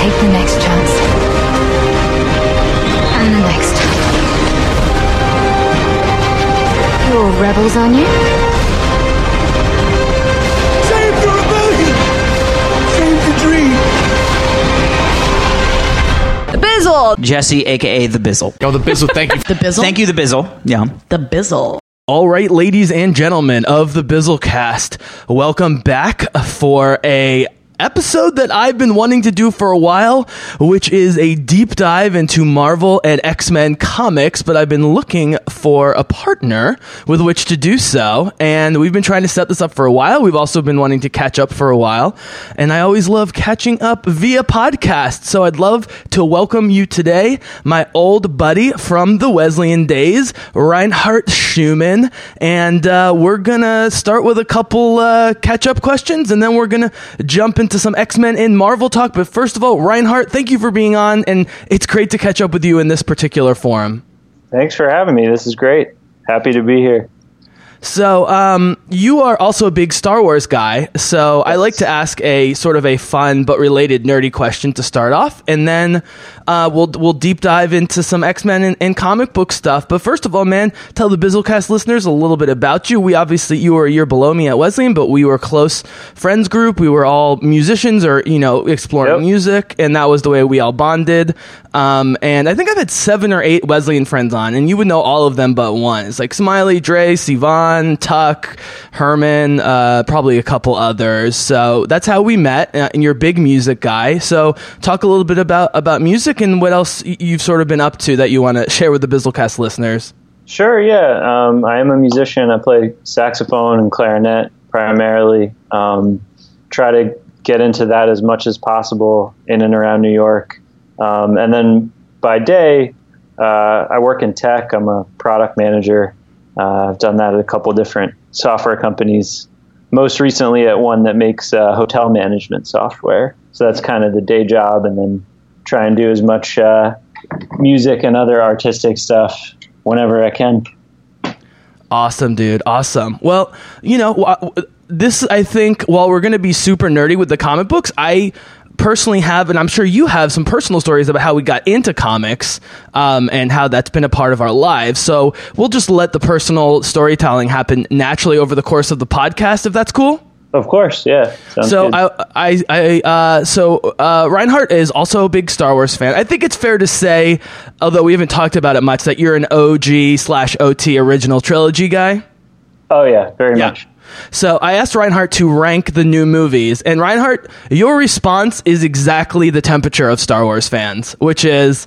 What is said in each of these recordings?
Take the next chance. And the next. You're rebels, aren't you? Save the rebellion! Save the dream! The Bizzle! Jesse, aka the Bizzle. Oh, the Bizzle. Thank you. The Bizzle? Thank you, the Bizzle. Yeah. The Bizzle. All right, ladies and gentlemen of the Bizzlecast, welcome back for a episode that I've been wanting to do for a while, which is a deep dive into Marvel and X-Men comics, but I've been looking for a partner with which to do so, and we've been trying to set this up for a while. We've also been wanting to catch up for a while, and I always love catching up via podcast. So I'd love to welcome you today, my old buddy from the Wesleyan days, Reinhardt Schumann, and uh, we're gonna start with a couple uh, catch-up questions, and then we're gonna jump into some X-Men and Marvel talk. But first of all, Reinhardt, thank you for being on, and it's great to catch up with you in this particular forum. Thanks for having me. This is great. Happy to be here. So, um, you are also a big Star Wars guy. So, I like to ask a sort of a fun but related nerdy question to start off, and then uh, we'll we'll deep dive into some X Men and, and, comic book stuff. But first of all, man, tell the Bizzlecast listeners a little bit about you. We obviously you were a year below me at Wesleyan, but we were a close friends group. We were all musicians or you know exploring Yep. music, and that was the way we all bonded. Um, and I think I've had seven or eight Wesleyan friends on, and you would know all of them but one. It's like Smiley, Dre, Sivan, Tuck, Herman, uh, probably a couple others. So that's how we met. Uh, and you're a big music guy. So talk a little bit about about music and what else you've sort of been up to that you want to share with the Bizzlecast listeners. Sure, yeah. Um, I am a musician. I play saxophone and clarinet primarily. Um, try to get into that as much as possible in and around New York. Um, and then by day, uh, I work in tech. I'm a product manager. Uh, I've done that at a couple different software companies. Most recently, at one that makes uh, hotel management software. So that's kind of the day job, and then try and do as much uh, music and other artistic stuff whenever I can. Awesome, dude. Awesome. Well, you know, this, I think, while we're going to be super nerdy with the comic books, I personally have, and I'm sure you have some personal stories about how we got into comics um, and how that's been a part of our lives. So we'll just let the personal storytelling happen naturally over the course of the podcast, if that's cool. Of course, yeah. Sounds So good. I, I, I uh, so uh, Reinhardt is also a big Star Wars fan. I think it's fair to say, although we haven't talked about it much, that you're an OG slash OT original trilogy guy. oh yeah, very much. So I asked Reinhardt to rank the new movies, and Reinhardt, your response is exactly the temperature of Star Wars fans, which is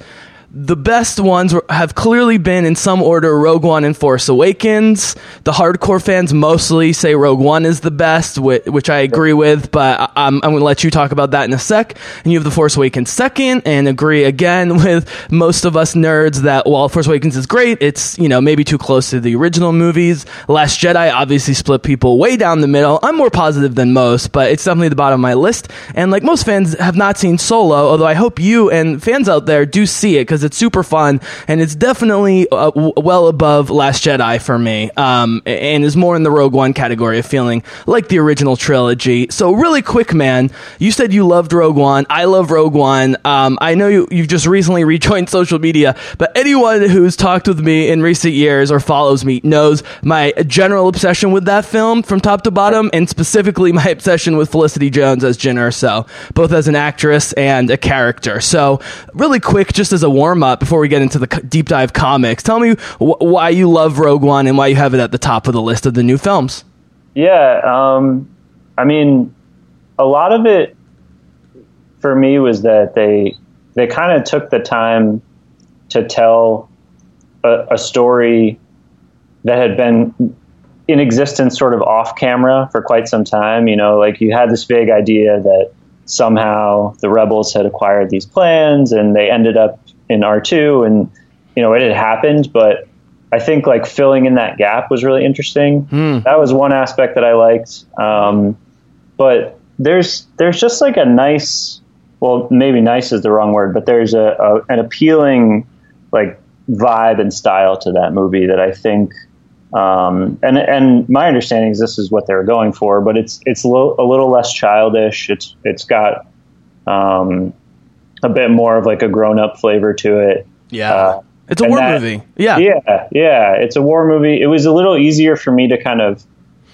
the best ones have clearly been in some order Rogue One and Force Awakens. The hardcore fans mostly say Rogue One is the best, whi- which I agree with, but I'm, I'm going to let you talk about that in a sec. And you have The Force Awakens second, and agree again with most of us nerds that while Force Awakens is great, it's, you know, maybe too close to the original movies. Last Jedi obviously split people way down the middle. I'm more positive than most, but it's definitely the bottom of my list. And like most fans have not seen Solo, although I hope you and fans out there do see it because it's super fun and it's definitely uh, w- well above Last Jedi for me, um, and is more in the Rogue One category of feeling like the original trilogy. So really quick, man, you said you loved Rogue One. I love Rogue One. Um, I know you, you've just recently rejoined social media, but anyone who's talked with me in recent years or follows me knows my general obsession with that film from top to bottom, and specifically my obsession with Felicity Jones as Jyn Erso, both as an actress and a character. So, really quick, just as a warm up before we get into the deep dive comics, tell me wh- why you love Rogue One and why you have it at the top of the list of the new films. Yeah, um, I mean, a lot of it for me was that they they kind of took the time to tell a, a story that had been in existence sort of off camera for quite some time. You know, like you had this vague idea that somehow the rebels had acquired these plans and they ended up in R2 and you know, it had happened, but I think like filling in that gap was really interesting. That was one aspect that I liked. Um, but there's there's just like a nice, well, maybe nice is the wrong word, but there's a, a an appealing like vibe and style to that movie that I think. Um, and and my understanding is this is what they were going for, but it's it's a little, a little less childish. It's it's got um, a bit more of like a grown up flavor to it. Yeah. Uh, it's a war that- movie. Yeah. yeah, yeah. It's a war movie. It was a little easier for me to kind of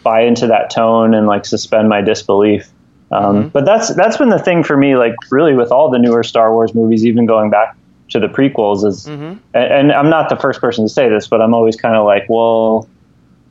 buy into that tone and like suspend my disbelief. Um, But that's that's been the thing for me, like really with all the newer Star Wars movies, even going back to the prequels, is and, and I'm not the first person to say this, but I'm always kind of like, well,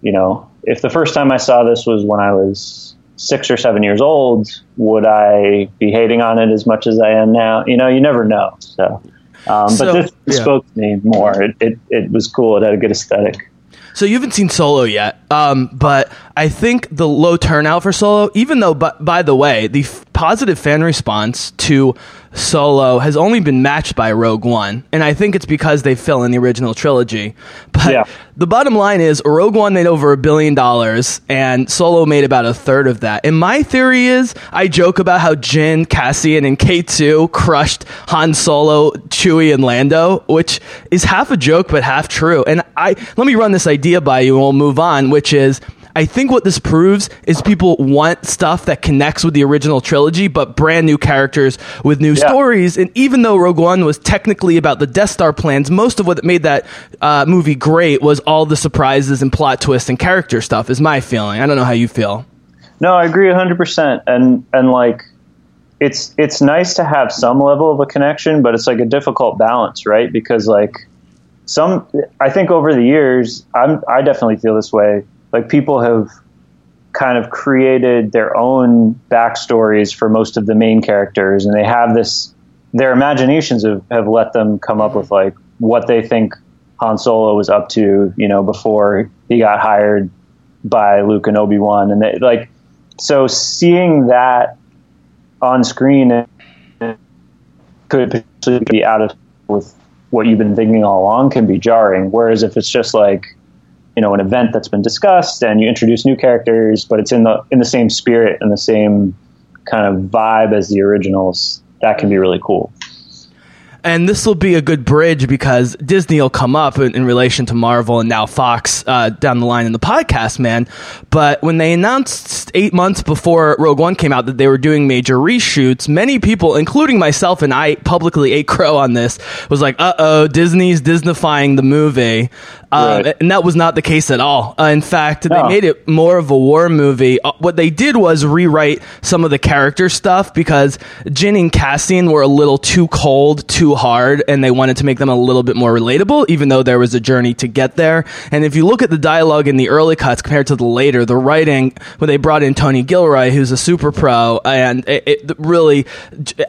you know, if the first time I saw this was when I was six or seven years old, would I be hating on it as much as I am now? You know, you never know. So. Um, So, but this yeah. spoke to me more. It, it, it was cool. It had a good aesthetic. So you haven't seen Solo yet, um, but I think the low turnout for Solo, even though, but by the way, the f- positive fan response to Solo has only been matched by Rogue One, and I think it's because they fill in the original trilogy. But Yeah. the bottom line is, Rogue One made over a billion dollars, and Solo made about a third of that. And my theory is, I joke about how Jyn, Cassian, and K two crushed Han Solo, Chewie, and Lando, which is half a joke but half true. And I let me run this idea by you, and we'll move on. Which is. I think what this proves is people want stuff that connects with the original trilogy, but brand new characters with new Yeah. stories. And even though Rogue One was technically about the Death Star plans, most of what made that uh, movie great was all the surprises and plot twists and character stuff. Is my feeling. I don't know how you feel. No, I agree 100%. And, and like, it's, it's nice to have some level of a connection, but it's like a difficult balance, right? Because like some, I think over the years, I'm, I definitely feel this way. Like people have kind of created their own backstories for most of the main characters and they have this, their imaginations have, have let them come up with like what they think Han Solo was up to, you know, before he got hired by Luke and Obi Wan, and they, like so seeing that on screen could potentially be out of with what you've been thinking all along can be jarring. Whereas if it's just like you know an event that's been discussed and you introduce new characters, but it's in the in the same spirit and the same kind of vibe as the originals, that can be really cool. And this will be a good bridge because Disney will come up in, in relation to Marvel and now Fox uh, down the line in the podcast, man. But when they announced eight months before Rogue One came out that they were doing major reshoots, many people, including myself, and I publicly ate crow on this, was like, "Uh oh, Disney's Disneyfying the movie," um, Right. and that was not the case at all. Uh, in fact, they made it more of a war movie. Uh, what they did was rewrite some of the character stuff because Jyn and Cassian were a little too cold, too hard, and they wanted to make them a little bit more relatable, even though there was a journey to get there. And if you look at the dialogue in the early cuts compared to the later, the writing, when they brought in Tony Gilroy, who's a super pro, and it, it really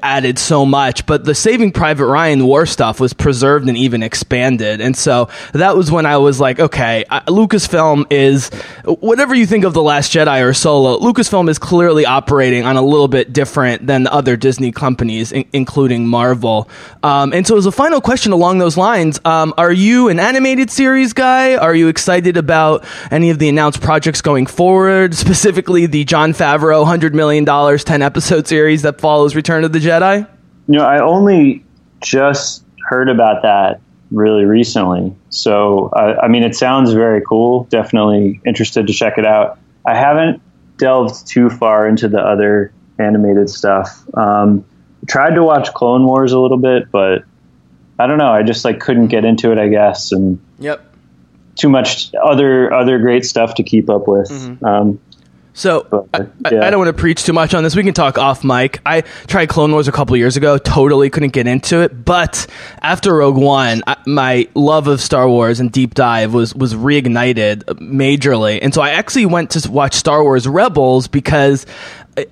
added so much. But the Saving Private Ryan war stuff was preserved and even expanded. And so that was when I was like, okay, Lucasfilm is, whatever you think of The Last Jedi or Solo, Lucasfilm is clearly operating on a little bit different than the other Disney companies, in, including Marvel. And so, as a final question along those lines, um, are you an animated series guy? Are you excited about any of the announced projects going forward, specifically the Jon Favreau $100 million 10 episode series that follows Return of the Jedi? You know, I only just heard about that really recently. So, I I mean, it sounds very cool. Definitely interested to check it out. I haven't delved too far into the other animated stuff. Um, tried to watch Clone Wars a little bit, but I don't know. I just like couldn't get into it, I guess, and Yep. too much other other great stuff to keep up with. Um, So But, I, I- I don't want to preach too much on this. We can talk off mic. I tried Clone Wars a couple years ago. Totally couldn't get into it. But after Rogue One, I, my love of Star Wars and deep dive was was reignited majorly. And so I actually went to watch Star Wars Rebels because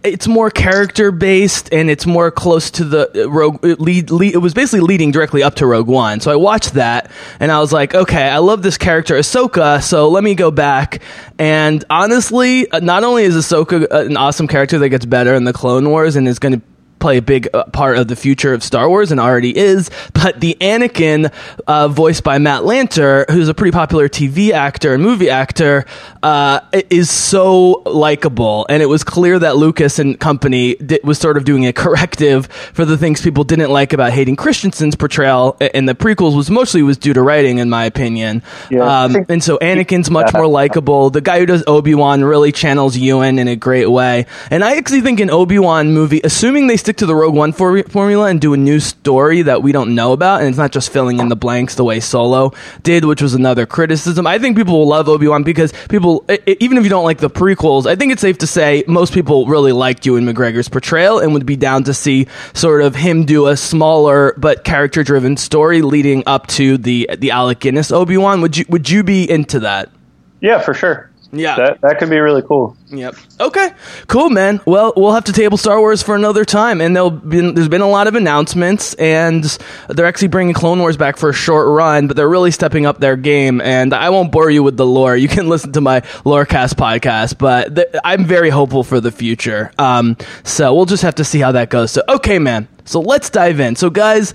it's more character based and it's more close to the uh, Rogue it lead, lead. It was basically leading directly up to Rogue One. So I watched that and I was like, okay, I love this character Ahsoka, so let me go back. And honestly, uh, not only is Ahsoka uh, an awesome character that gets better in the Clone Wars and is going to play a big uh, part of the future of Star Wars and already is. But the Anakin, uh, voiced by Matt Lanter, who's a pretty popular TV actor and movie actor, uh, is so likable. And it was clear that Lucas and company di- was sort of doing a corrective for the things people didn't like about Hayden Christensen's portrayal in the prequels was mostly was due to writing, in my opinion. Yeah, um, and so Anakin's much more likable. The guy who does Obi Wan really channels Ewan in a great way. And I actually think an Obi Wan movie, assuming they stick to the Rogue One for- formula and do a new story that we don't know about, and it's not just filling in the blanks the way Solo did, which was another criticism. I think people will love Obi Wan because people, i- i- even if you don't like the prequels, I think it's safe to say most people really liked Ewan McGregor's portrayal and would be down to see sort of him do a smaller but character driven story leading up to the the Alec Guinness Obi Wan. Would you would you be into that? Yeah, for sure. Yeah. That that could be really cool. Yep. Okay. Cool, man. Well, we'll have to table Star Wars for another time, and there'll been there's been a lot of announcements, and they're actually bringing Clone Wars back for a short run, but they're really stepping up their game. And I won't bore you with the lore. You can listen to my Lorecast podcast, but th- I'm very hopeful for the future. Um, so we'll just have to see how that goes. So, okay, man. So let's dive in. So, guys,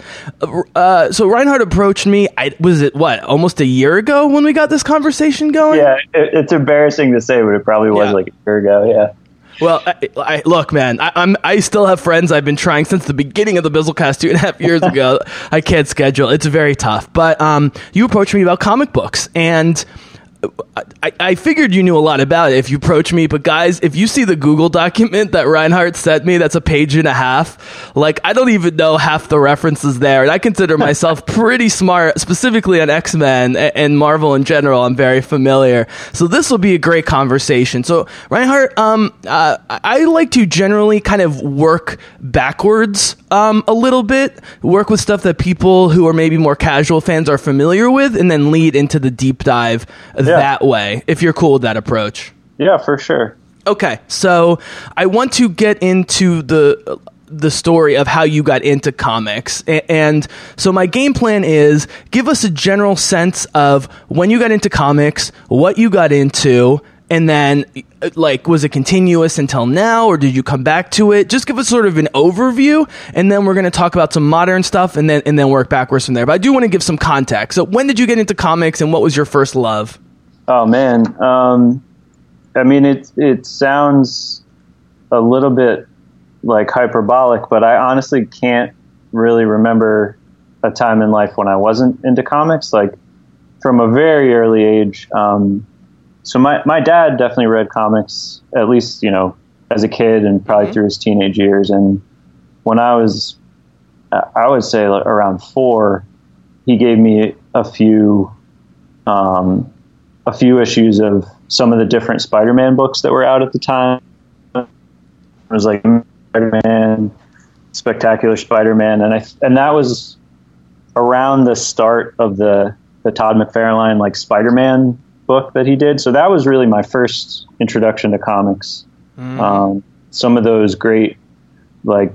uh, so Reinhardt approached me. I was it what almost a year ago when we got this conversation going. Yeah, it, it's embarrassing to say, but it probably was Yeah. like year ago. Yeah. Well, I, I, look, man, I, I'm I still have friends I've been trying since the beginning of the Bizzlecast two and a half years ago. I can't schedule; it's very tough. But um, you approached me about comic books, and I, I figured you knew a lot about it if you approach me. But guys, if you see the Google document that Reinhardt sent me, that's a page and a half. Like I don't even know half the references there, and I consider myself pretty smart, specifically on X Men and Marvel in general. I'm very familiar, so this will be a great conversation. So Reinhardt, um, uh, I like to generally kind of work backwards um, a little bit, work with stuff that people who are maybe more casual fans are familiar with, and then lead into the deep dive that way. If you're cool with that approach. Yeah, for sure. Okay, so I want to get into the the story of how you got into comics. And so my game plan is give us a general sense of when you got into comics, what you got into, and then uh, like was it continuous until now or did you come back to it? Just give us sort of an overview and then we're going to talk about some modern stuff and then and then work backwards from there. But I do want to give some context. So when did you get into comics and what was your first love? Oh man, um, I mean it. It sounds a little bit like hyperbolic, but I honestly can't really remember a time in life when I wasn't into comics. Like from a very early age. Um, so my my dad definitely read comics at least you know as a kid and probably through his teenage years. And when I was, I would say like around four, he gave me a few. Um, a few issues of some of the different Spider-Man books that were out at the time. It was like Spider-Man, Spectacular Spider-Man, and I and that was around the start of the the Todd McFarlane like Spider-Man book that he did. So that was really my first introduction to comics. Um, some of those great like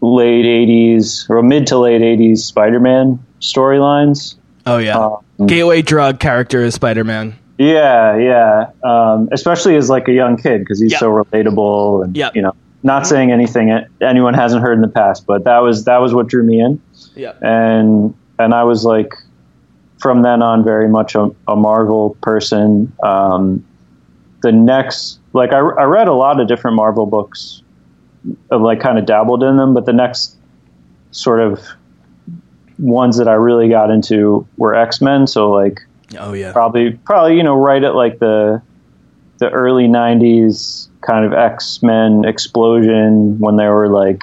late '80s or mid to late '80s Spider-Man storylines. Oh yeah. Um, Gateway drug character is Spider-Man. Yeah, yeah. Um, especially as like a young kid because he's Yep. so relatable and Yep. you know, not saying anything anyone hasn't heard in the past, but that was that was what drew me in, Yeah. and and I was like, from then on, very much a, a Marvel person. Um, the next, like, I, I read a lot of different Marvel books, uh, like, kind of dabbled in them, but the next sort of ones that I really got into were X Men. So like Oh yeah. probably probably you know right at like the the early 90s kind of x-men explosion when they were like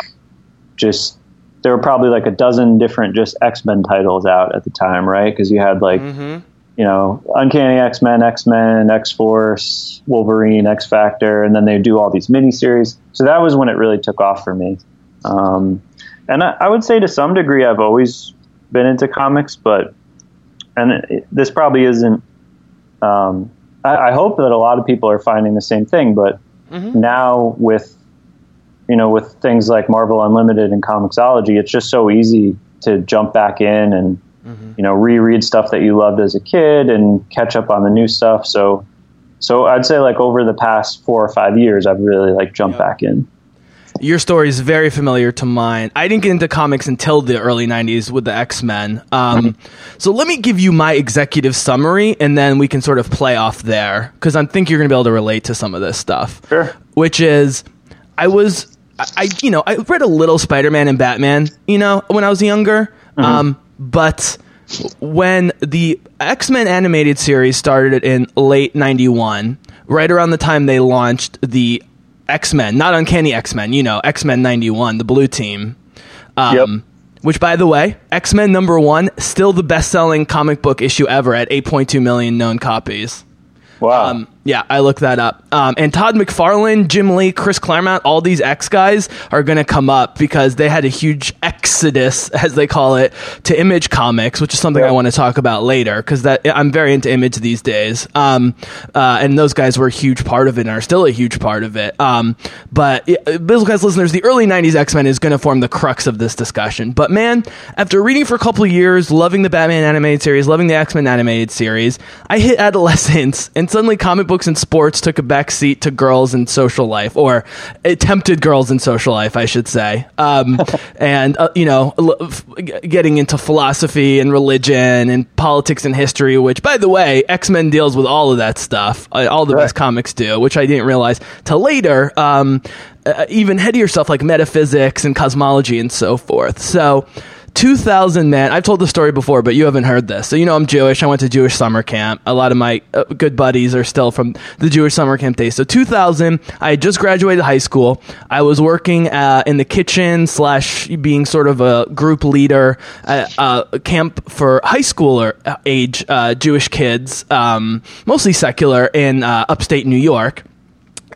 just there were probably like a dozen different just x-men titles out at the time right because you had like Mm-hmm. you know uncanny x-men x-men x-force wolverine x-factor and then they do all these miniseries so that was when it really took off for me um, and I, I would say to some degree i've always been into comics but and it, this probably isn't. Um, I, I hope that a lot of people are finding the same thing, but now with you know with things like Marvel Unlimited and Comixology, it's just so easy to jump back in and you know reread stuff that you loved as a kid and catch up on the new stuff. So so I'd say like over the past four or five years, I've really like jumped back in. Your story is very familiar to mine. I didn't get into comics until the early 90s with the X Men. Um, so let me give you my executive summary and then we can sort of play off there because I think you're going to be able to relate to some of this stuff. Sure. Which is, I was, I, I you know, I read a little Spider Man and Batman, you know, when I was younger. Um, but when the X Men animated series started in late 91, right around the time they launched the X Men, not Uncanny X Men, you know, X Men 91, the blue team. Um, Yep. Which, by the way, X Men number one, still the best selling comic book issue ever at 8.2 million known copies. Wow. Um, yeah, I looked that up. Um, and Todd McFarlane, Jim Lee, Chris Claremont, all these X guys are going to come up because they had a huge exodus, as they call it, to Image Comics, which is something I want to talk about later because that I'm very into Image these days. Um, uh, and those guys were a huge part of it and are still a huge part of it. Um, but uh, Bizzlecast listeners, the early '90s X Men is going to form the crux of this discussion. But man, after reading for a couple of years, loving the Batman animated series, loving the X Men animated series, I hit adolescence, and suddenly comic books and sports took a back seat to girls and social life, or attempted girls and social life, I should say. Um, and uh, you know, l- f- getting into philosophy and religion and politics and history, which, by the way, X Men deals with all of that stuff. Uh, all the best comics do, which I didn't realize till later. Um, uh, even headier stuff like metaphysics and cosmology and so forth. So. 2000 man i've told the story before but you haven't heard this. So you know i'm jewish. I went to jewish summer camp. A lot of my uh, good buddies are still from the jewish summer camp days. So 2000 i had just graduated high school. I was working uh, in the kitchen slash being sort of a group leader at uh, a camp for high schooler uh, age uh, jewish kids um, mostly secular in upstate new york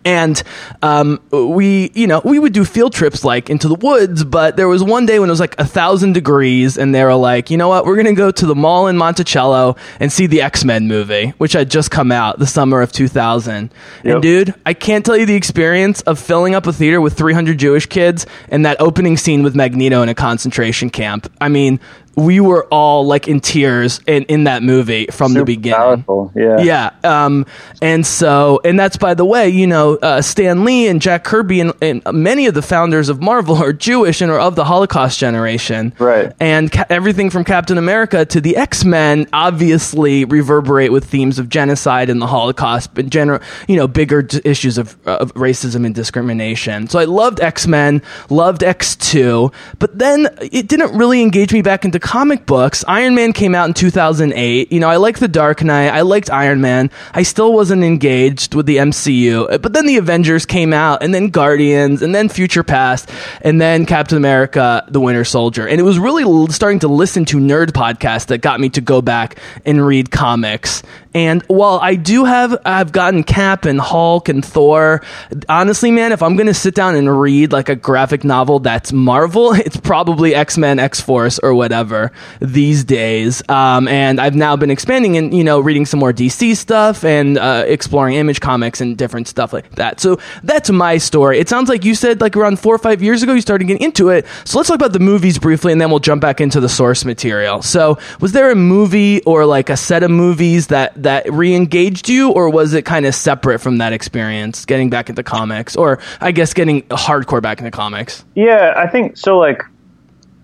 and um, we you know we would do field trips like into the woods but there was one day when it was like a thousand degrees and they were like you know what? We're gonna go to the mall in monticello and see the x-men movie which had just come out the summer of 2000 and dude i can't tell you the experience of filling up a theater with 300 jewish kids and that opening scene with magneto in a concentration camp. I mean we were all like in tears in, in that movie from the beginning Powerful. Yeah. yeah. Um, and so, and that's by the way, you know, uh, Stan Lee and Jack Kirby and, and many of the founders of Marvel are Jewish and are of the Holocaust generation. Right. And ca- everything from Captain America to the X Men obviously reverberate with themes of genocide and the Holocaust, but general, you know, bigger d- issues of, of racism and discrimination. So I loved X Men, loved X Two, but then it didn't really engage me back into comic books. Iron Man came out in 2008. You know, I liked The Dark Knight. I liked Iron Man. I still wasn't engaged with the MCU. But then the Avengers came out, and then Guardians, and then Future Past, and then Captain America: The Winter Soldier. And it was really starting to listen to nerd podcasts that got me to go back and read comics. And while I do have, I've gotten Cap and Hulk and Thor. Honestly, man, if I'm gonna sit down and read like a graphic novel that's Marvel, it's probably X Men, X Force, or whatever these days. Um, and I've now been expanding and you know reading some more DC stuff and uh, exploring Image comics and different stuff like that. So that's my story. It sounds like you said like around four or five years ago you started getting into it. So let's talk about the movies briefly, and then we'll jump back into the source material. So was there a movie or like a set of movies that that re-engaged you, or was it kind of separate from that experience, getting back into comics, or I guess getting hardcore back into comics? Yeah, I think so. Like,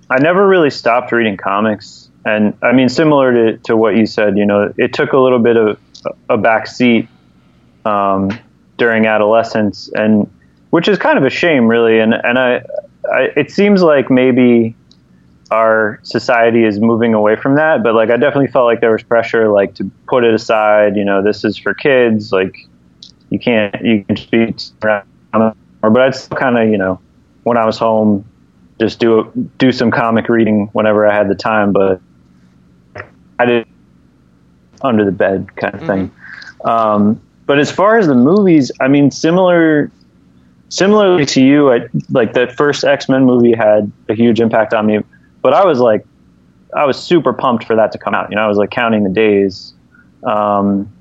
I never really stopped reading comics, and I mean, similar to, to what you said, you know, it took a little bit of a back seat um, during adolescence, and which is kind of a shame, really. And and I, I, it seems like maybe our society is moving away from that, but like I definitely felt like there was pressure, like to put it aside. You know, this is for kids. Like, you can't you can just be around, but I'd still kind of you know when I was home, just do do some comic reading whenever I had the time. But I did under the bed kind of thing. Um, but as far as the movies, I mean, similar similarly to you, I, like the first X Men movie had a huge impact on me. But I was like, I was super pumped for that to come out. You know, I was like counting the days. Um,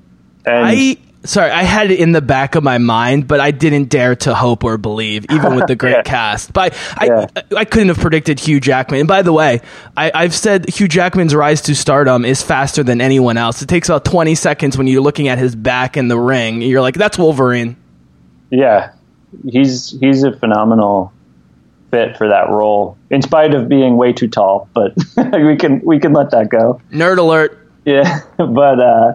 and I sorry, I had it in the back of my mind, but I didn't dare to hope or believe, even with the great Yeah. cast. But I, Yeah. I, I couldn't have predicted Hugh Jackman. And by the way, I, I've said Hugh Jackman's rise to stardom is faster than anyone else. It takes about 20 seconds when you're looking at his back in the ring. You're like, that's Wolverine. Yeah, he's he's a phenomenal fit for that role, in spite of being way too tall. But we can we can let that go. Nerd alert. Yeah, but uh,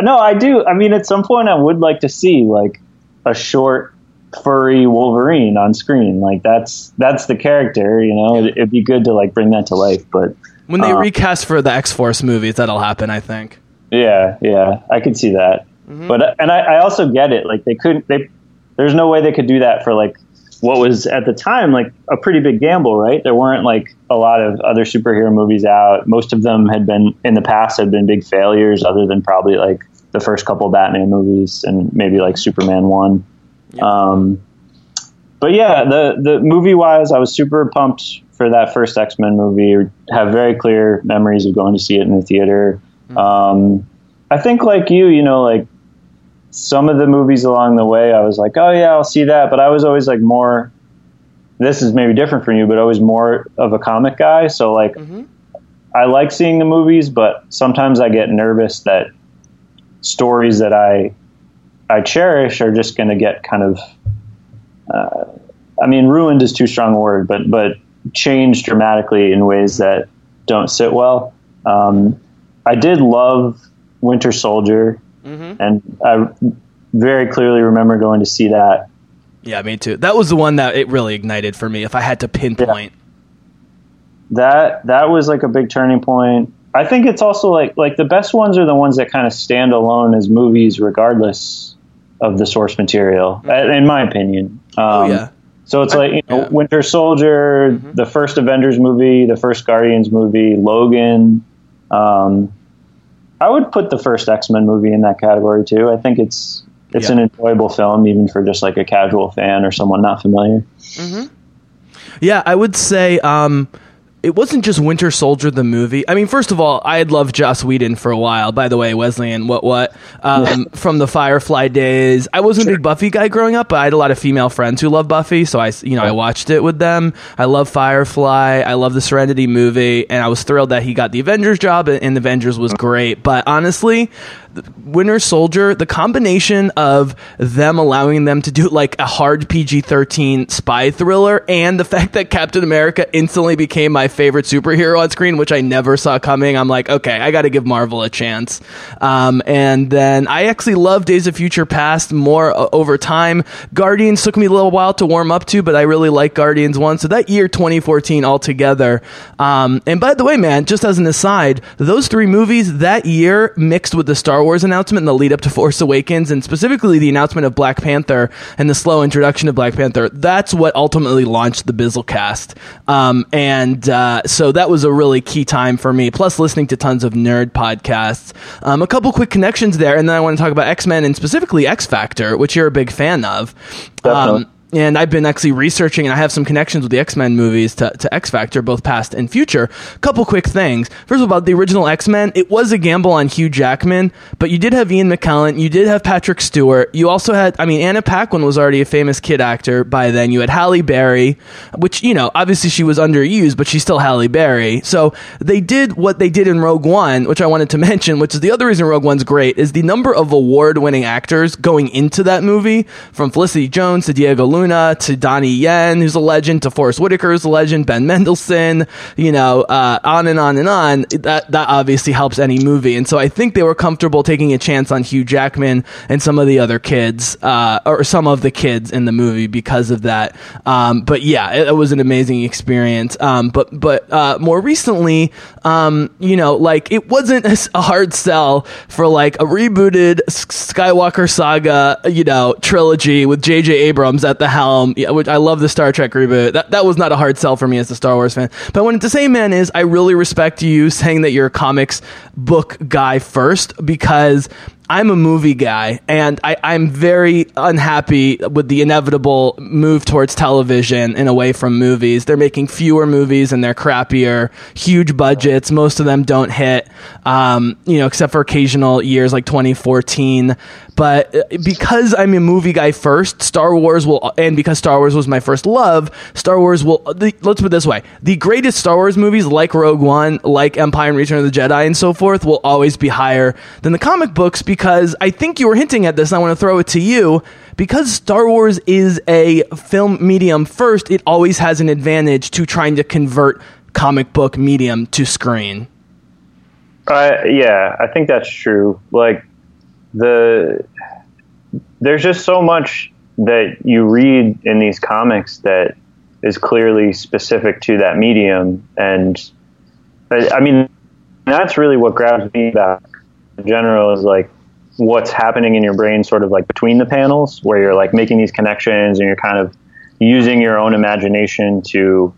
no, I do. I mean, at some point, I would like to see like a short, furry Wolverine on screen. Like that's that's the character. You know, It'd, it'd be good to like bring that to life. But When they Uh, recast for the X Force movies, that'll happen, I think. yeah, yeah, I could see that. But and I, I also get it. Like they couldn't. They there's no way they could do that for like what was at the time like a pretty big gamble, right? There weren't like a lot of other superhero movies out. Most of them had been in the past had been big failures, other than probably like the first couple Batman movies and maybe like Superman one. Um, but yeah, the the movie wise, I was super pumped for that first X Men movie. Have very clear memories of going to see it in the theater. Um, I think like you, you know, like some of the movies along the way, I was like, oh yeah, I'll see that. But I was always like more. This is maybe different from you, but I was more of a comic guy. So like, I like seeing the movies, but sometimes I get nervous that stories that I I cherish are just going to get kind of. Uh, I mean, ruined is too strong a word, but but changed dramatically in ways that don't sit well. Um, I did love Winter Soldier, and I very clearly remember going to see that. Yeah, me too. That was the one that it really ignited for me. If I had to pinpoint, That that was like a big turning point. I think it's also like like the best ones are the ones that kind of stand alone as movies, regardless of the source material. uh, In my opinion. Um, oh yeah, So it's like you know, Yeah. Winter Soldier, the first Avengers movie, the first Guardians movie, Logan. Um, I would put the first X Men movie in that category too. I think it's it's Yeah. an enjoyable film, even for just like a casual fan or someone not familiar. yeah. I would say um, it wasn't just Winter Soldier the movie. I mean, first of all, I had loved Joss Whedon for a while. By the way, Wesleyan, what what um, from the Firefly days. I wasn't a big Buffy guy growing up, but I had a lot of female friends who loved Buffy, so I you know I watched it with them. I love Firefly. I love the Serenity movie, and I was thrilled that he got the Avengers job, and and the Avengers was great. But honestly. Winter Soldier, the combination of them allowing them to do like a hard PG 13 spy thriller and the fact that Captain America instantly became my favorite superhero on screen, which I never saw coming, I'm like, okay, I got to give Marvel a chance. Um, and then I actually love Days of Future Past more uh, over time. Guardians took me a little while to warm up to, but I really like Guardians 1. So that year, 2014 altogether. Um, and by the way, man, just as an aside, those three movies that year mixed with the Star Wars announcement and the lead up to Force Awakens, and specifically the announcement of Black Panther and the slow introduction of Black Panther, that's what ultimately launched the Bizzlecast. Um, and uh, so that was a really key time for me, plus listening to tons of nerd podcasts. Um, a couple quick connections there, and then I want to talk about X Men and specifically X Factor, which you're a big fan of. Um, and I've been actually researching, and I have some connections with the X Men movies to, to X Factor, both past and future. Couple quick things. First of all, the original X Men, it was a gamble on Hugh Jackman, but you did have Ian McKellen, you did have Patrick Stewart, you also had, I mean, Anna Paquin was already a famous kid actor by then. You had Halle Berry, which, you know, obviously she was underused, but she's still Halle Berry. So they did what they did in Rogue One, which I wanted to mention, which is the other reason Rogue One's great, is the number of award winning actors going into that movie, from Felicity Jones to Diego Luna to Donnie Yen, who's a legend, to Forest Whitaker, who's a legend, Ben Mendelsohn, you know, uh, on and on and on. That that obviously helps any movie, and so I think they were comfortable taking a chance on Hugh Jackman and some of the other kids, uh, or some of the kids in the movie because of that. Um, but yeah, it, it was an amazing experience. Um, but but uh, more recently, um, you know, like it wasn't a hard sell for like a rebooted Skywalker saga, you know, trilogy with J.J. Abrams at the helm. Which I love the Star Trek reboot. That that was not a hard sell for me as a Star Wars fan. But what to say, man, is I really respect you saying that you're a comics book guy first because. I'm a movie guy, and I, I'm very unhappy with the inevitable move towards television and away from movies. They're making fewer movies and they're crappier, huge budgets. Most of them don't hit, um, you know, except for occasional years like 2014. But uh, because I'm a movie guy first, Star Wars will, and because Star Wars was my first love, Star Wars will. The, let's put it this way: the greatest Star Wars movies, like Rogue One, like Empire and Return of the Jedi, and so forth, will always be higher than the comic books because I think you were hinting at this. And I want to throw it to you because Star Wars is a film medium first. It always has an advantage to trying to convert comic book medium to screen. Uh, yeah, I think that's true. Like the there's just so much that you read in these comics that is clearly specific to that medium, and I, mean that's really what grabs me about in general is like what's happening in your brain, sort of like between the panels, where you're like making these connections and you're kind of using your own imagination to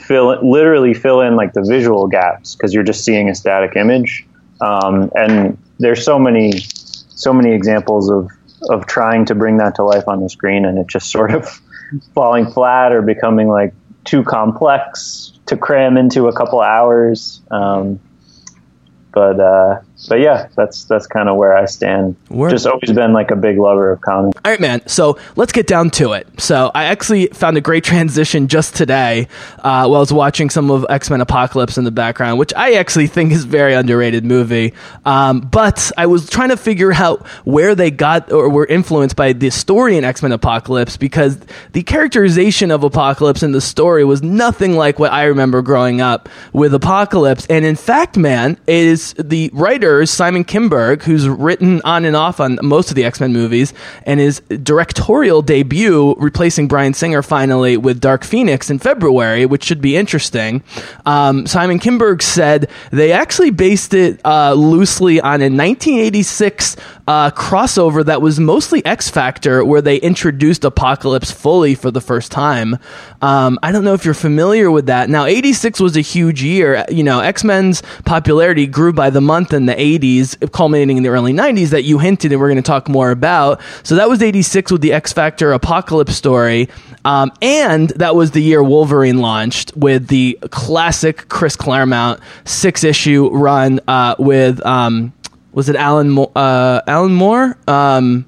fill literally fill in like the visual gaps because you're just seeing a static image. Um, and there's so many so many examples of of trying to bring that to life on the screen and it just sort of falling flat or becoming like too complex to cram into a couple hours. Um, but uh, but yeah, that's that's kind of where I stand. Word. Just always been like a big lover of comics. All right, man. So let's get down to it. So I actually found a great transition just today uh, while I was watching some of X Men Apocalypse in the background, which I actually think is a very underrated movie. Um, but I was trying to figure out where they got or were influenced by the story in X Men Apocalypse because the characterization of Apocalypse in the story was nothing like what I remember growing up with Apocalypse. And in fact, man, it is the writer Simon Kinberg, who's written on and off on most of the X Men movies, and his directorial debut, replacing Bryan Singer finally with Dark Phoenix in February, which should be interesting. Um, Simon Kinberg said they actually based it uh, loosely on a 1986 uh, crossover that was mostly X Factor, where they introduced Apocalypse fully for the first time. Um, I don't know if you're familiar with that. Now, 86 was a huge year. You know, X Men's popularity grew by the month in the 80s, culminating in the early 90s, that you hinted and we're going to talk more about. So that was 86 with the X Factor Apocalypse story. Um, and that was the year Wolverine launched with the classic Chris Claremont six issue run uh, with. Um, was it Alan Mo- uh, Alan Moore? Um,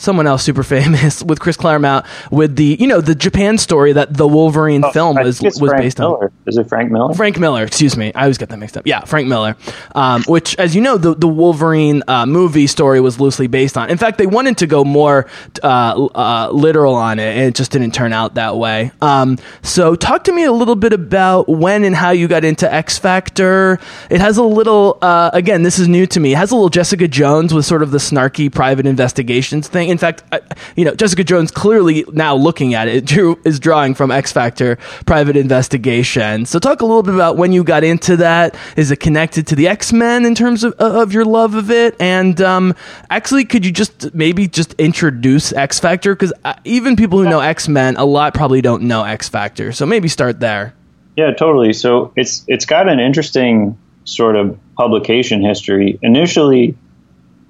someone else super famous with Chris Claremont with the you know the Japan story that the Wolverine film Oh, I was was Frank based on. Is it Frank Miller? Frank Miller, excuse me. I always get that mixed up. Yeah, Frank Miller. Um, which, as you know, the, the Wolverine uh, movie story was loosely based on. In fact, they wanted to go more uh, uh, literal on it, and it just didn't turn out that way. Um, so, talk to me a little bit about when and how you got into X Factor. It has a little, uh, again, this is new to me. It has a little Jessica Jones with sort of the snarky private investigations thing. In fact, I, you know, Jessica Jones clearly now looking at it drew, is drawing from X Factor private investigation. So talk a little bit about when you got into that. Is it connected to the X Men in terms of, of your love of it? And um, actually, could you just maybe just introduce X Factor? Because even people who know X Men, a lot probably don't know X Factor. So maybe start there. Yeah, totally. So it's it's got an interesting sort of publication history. Initially,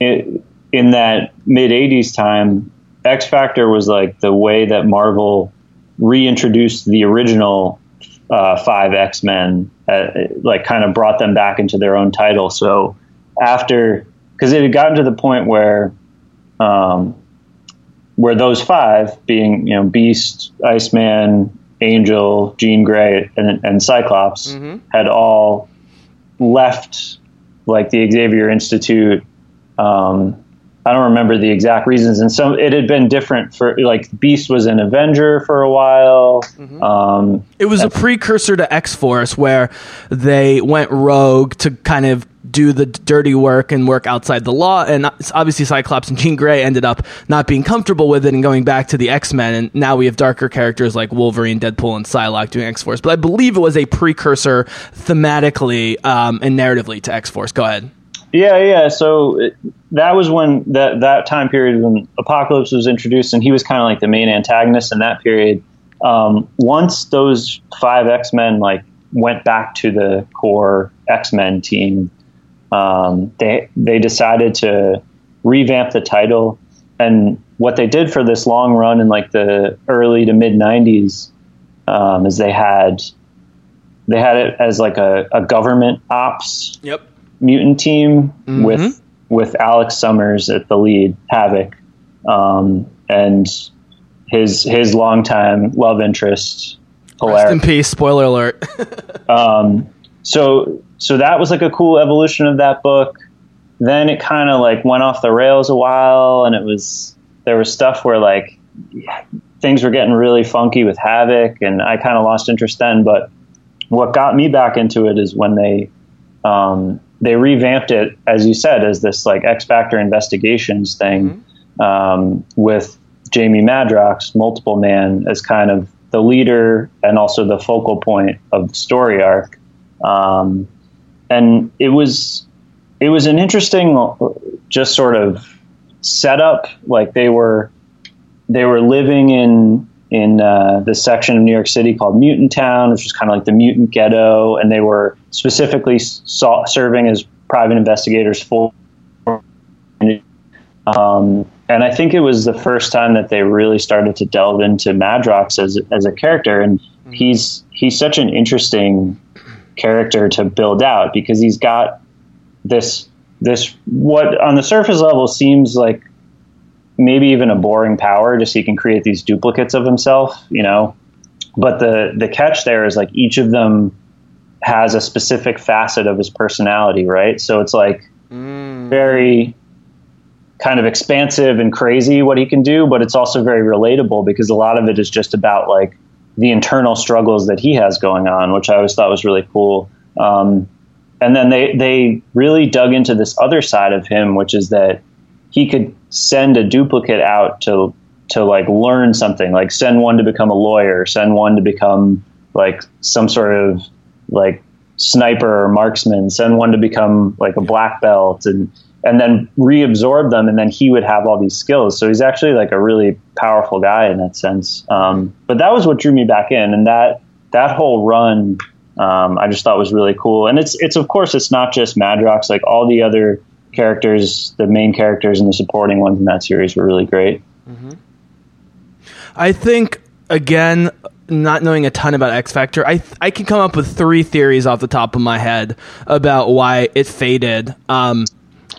it, in that mid '80s time, X Factor was like the way that Marvel reintroduced the original uh, five X Men, uh, like kind of brought them back into their own title. So after, because it had gotten to the point where, um, where those five, being you know Beast, Iceman, Angel, Jean Grey, and, and Cyclops, had all left like the Xavier Institute. Um, I don't remember the exact reasons, and some it had been different for like Beast was an Avenger for a while. Um, It was a precursor to X Force where they went rogue to kind of do the dirty work and work outside the law. And obviously, Cyclops and Jean Grey ended up not being comfortable with it and going back to the X Men. And now we have darker characters like Wolverine, Deadpool, and Psylocke doing X Force. But I believe it was a precursor thematically um, and narratively to X Force. Go ahead. Yeah, yeah. So it, that was when that that time period when Apocalypse was introduced, and he was kind of like the main antagonist in that period. Um, once those five X Men like went back to the core X Men team, um, they they decided to revamp the title, and what they did for this long run in like the early to mid '90s um, is they had they had it as like a, a government ops Yep. Mutant team with with Alex Summers at the lead, Havoc, um, and his his longtime love interest, Rest Polaris. in peace. Spoiler alert. so so that was like a cool evolution of that book. Then it kind of like went off the rails a while, and it was there was stuff where like things were getting really funky with Havoc, and I kind of lost interest then. But what got me back into it is when they um, they revamped it, as you said, as this like X Factor investigations thing um, with Jamie Madrox, Multiple Man, as kind of the leader and also the focal point of the story arc. Um, and it was it was an interesting, just sort of setup. Like they were they were living in in uh, the section of New York City called Mutant Town, which was kind of like the mutant ghetto, and they were specifically saw, serving as private investigators for. Um, and I think it was the first time that they really started to delve into Madrox as as a character, and he's he's such an interesting character to build out because he's got this this what on the surface level seems like maybe even a boring power just so he can create these duplicates of himself you know? But the the catch there is like each of them has a specific facet of his personality right? So it's like very kind of expansive and crazy what he can do but it's also very relatable because a lot of it is just about like the internal struggles that he has going on which i always thought was really cool. Um, and then they they really dug into this other side of him which is that he could send a duplicate out to to like learn something like send one to become a lawyer send one to become like some sort of like sniper or marksman send one to become like a black belt and and then reabsorb them and then he would have all these skills. So he's actually like a really powerful guy in that sense. Um, but that was what drew me back in and that that whole run um, I just thought was really cool. And it's it's of course it's not just Madrox like all the other characters the main characters and the supporting ones in that series were really great I think again, not knowing a ton about X Factor, I I can come up with three theories off the top of my head about why it faded. Um,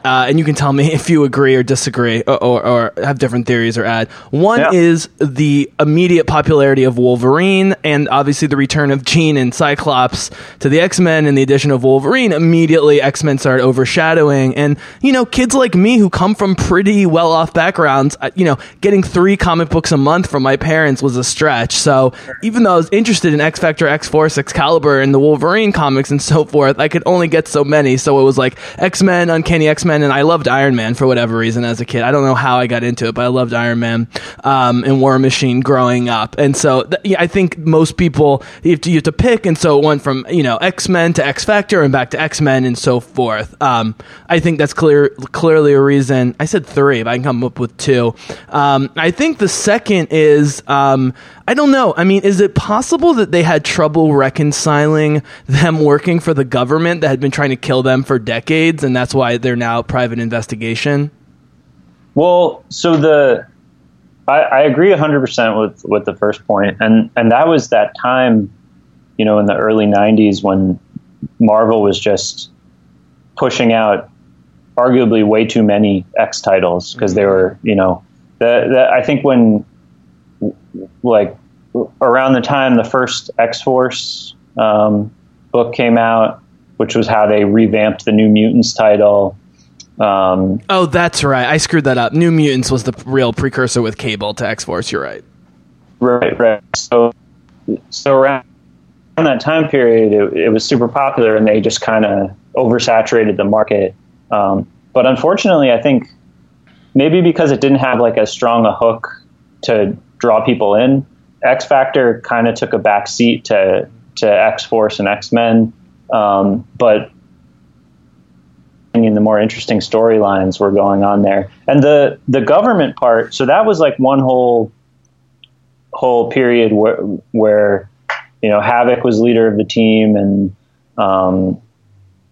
uh, and you can tell me if you agree or disagree, or, or, or have different theories or add. One Yeah. is the immediate popularity of Wolverine, and obviously the return of Jean and Cyclops to the X Men, and the addition of Wolverine. Immediately, X Men started overshadowing, and you know, kids like me who come from pretty well off backgrounds, uh, you know, getting three comic books a month from my parents was a stretch. So even though I was interested in X Factor, X Force, Excalibur, and the Wolverine comics and so forth, I could only get so many. So it was like X Men, Uncanny X Men, and I loved Iron Man for whatever reason as a kid. I don't know how I got into it, but I loved Iron Man um, and War Machine growing up. And so th- yeah, I think most people you have, to, you have to pick, and so it went from you know X Men to X Factor and back to X Men and so forth. Um, I think that's clear clearly a reason. I said three, but I can come up with two. Um, I think the second is um, I don't know. I mean, is it possible that they had trouble reconciling them working for the government that had been trying to kill them for decades, and that's why they're now private investigation? Well, so the I, I agree 100% with with the first point, and and that was that time, you know, in the early 90s when Marvel was just pushing out arguably way too many X titles because they mm-hmm. were, you know, the, the I think when like around the time the first X Force um, book came out, which was how they revamped the New Mutants title. Um, Oh, that's right. I screwed that up. New Mutants was the real precursor with Cable to X Force. You're right. Right, right. So, so around that time period, it, it was super popular, and they just kind of oversaturated the market. Um, but unfortunately, I think maybe because it didn't have like as strong a hook to draw people in, X Factor kind of took a back seat to to X Force and X Men. Um, but I mean, the more interesting storylines were going on there, and the the government part. So that was like one whole whole period where, where you know Havoc was leader of the team, and um,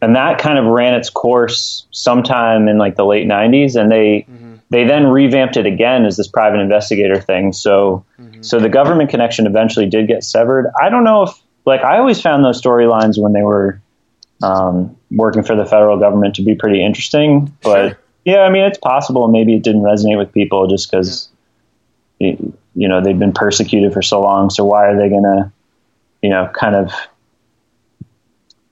and that kind of ran its course sometime in like the late '90s, and they they then revamped it again as this private investigator thing. So so the government connection eventually did get severed. I don't know if like I always found those storylines when they were um, working for the federal government to be pretty interesting, but Yeah, I mean, it's possible. Maybe it didn't resonate with people just because, you know, they've been persecuted for so long. So why are they going to, you know, kind of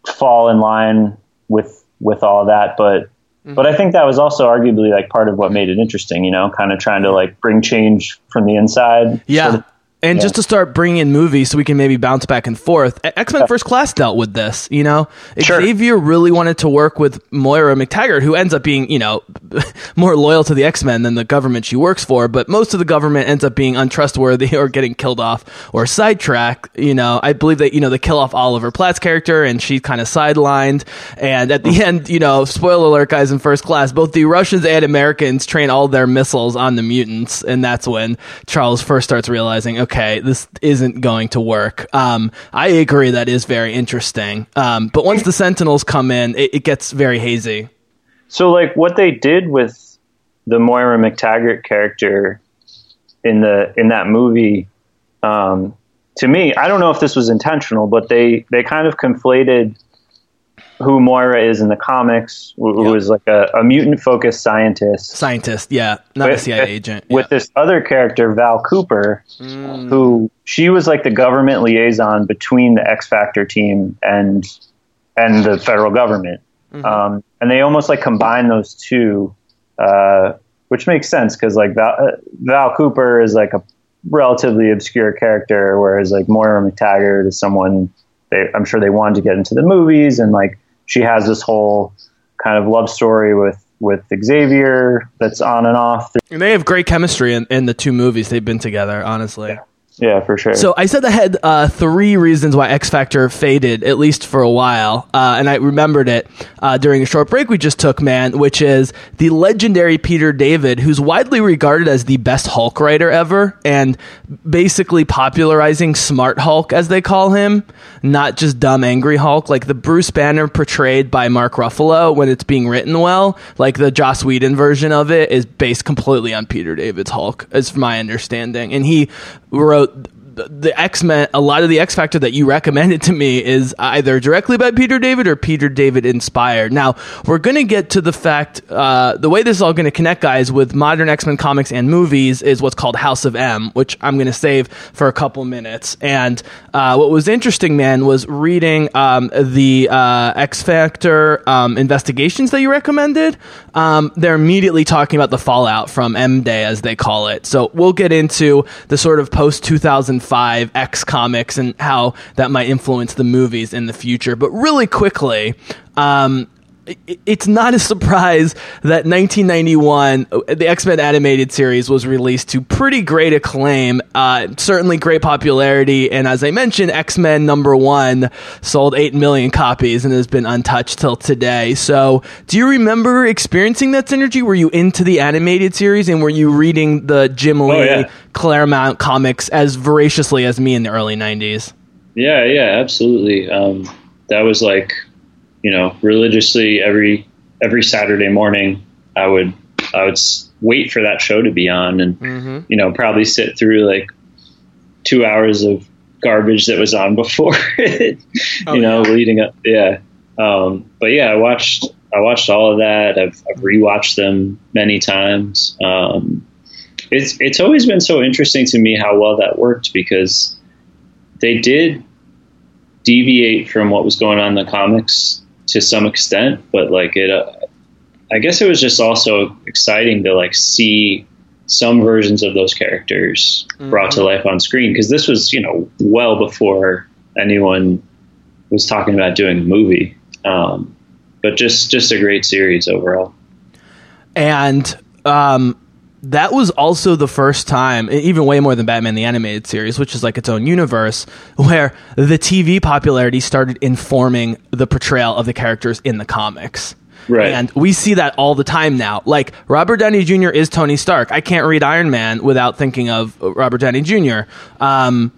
fall in line with with all that? But but I think that was also arguably like part of what made it interesting. You know, kind of trying to like bring change from the inside. Yeah. sort of- and Yeah. just to start bringing in movies so we can maybe bounce back and forth. X Men First Class dealt with this, you know? Sure. Xavier really wanted to work with Moira McTaggart, who ends up being, you know, more loyal to the X Men than the government she works for, but most of the government ends up being untrustworthy or getting killed off or sidetracked. You know, I believe that, you know, they kill off Oliver Platt's character and she's kind of sidelined. And at the mm. end, you know, spoiler alert, guys, in First Class, both the Russians and Americans train all their missiles on the mutants. And that's when Charles first starts realizing, okay, this isn't going to work. Um, I agree that is very interesting. Um, but once the Sentinels come in, it, it gets very hazy. So, like, what they did with the Moira McTaggart character in the in that movie, um, to me, I don't know if this was intentional, but they they kind of conflated who Moira is in the comics, who, who Yeah. is like a, a mutant focused scientist, Scientist, yeah, not a with- CIA agent. with yeah. this other character, Val Cooper, who she was like the government liaison between the X Factor team and and the federal government. Um, and they almost like combine those two, uh, which makes sense because like Val, uh, Val Cooper is like a relatively obscure character, whereas like Moira McTaggart is someone they, I'm sure they wanted to get into the movies, and like she has this whole kind of love story with with Xavier that's on and off. And they have great chemistry in, in the two movies they've been together, honestly. Yeah, for sure. So I said I had uh, three reasons why X Factor faded, at least for a while, uh, and I remembered it uh, during a short break we just took, man. Which is the legendary Peter David, who's widely regarded as the best Hulk writer ever, and basically popularizing Smart Hulk, as they call him, not just dumb angry Hulk, like the Bruce Banner portrayed by Mark Ruffalo when it's being written well. Like the Joss Whedon version of it is based completely on Peter David's Hulk, as my understanding, and he wrote the- the X Men, a lot of the X Factor that you recommended to me is either directly by Peter David or Peter David inspired. Now, we're going to get to the fact, uh, the way this is all going to connect, guys, with modern X Men comics and movies is what's called House of M, which I'm going to save for a couple minutes. And uh, what was interesting, man, was reading um, the uh, X Factor um, investigations that you recommended. Um, they're immediately talking about the fallout from M Day, as they call it. So we'll get into the sort of post 2005 X comics and how that might influence the movies in the future. But really quickly, um, it's not a surprise that 1991, uh, the X Men animated series was released to pretty great acclaim, uh, certainly great popularity, and as I mentioned, X Men number one sold 8 million copies and has been untouched till today. So, do you remember experiencing that synergy? Were you into the animated series and were you reading the Jim Lee yeah. Claremont comics as voraciously as me in the early 90s? Yeah, yeah, absolutely. Um, that was like, you know, religiously every every Saturday morning, I would I would wait for that show to be on, and you know, probably sit through like two hours of garbage that was on before it, you know, leading up. Yeah, um, but yeah, I watched I watched all of that. I've, I've rewatched them many times. Um, it's it's always been so interesting to me how well that worked because they did deviate from what was going on in the comics to some extent, but like it, uh, I guess it was just also exciting to like see some versions of those characters brought to life on screen because this was you know well before anyone was talking about doing a movie. Um, but just just a great series overall. and um, that was also the first time, even way more than Batman the Animated Series, which is like its own universe, where the TV popularity started informing the portrayal of the characters in the comics. Right. And we see that all the time now. Like Robert Downey Jr. is Tony Stark. I can't read Iron Man without thinking of Robert Downey Jr. Um,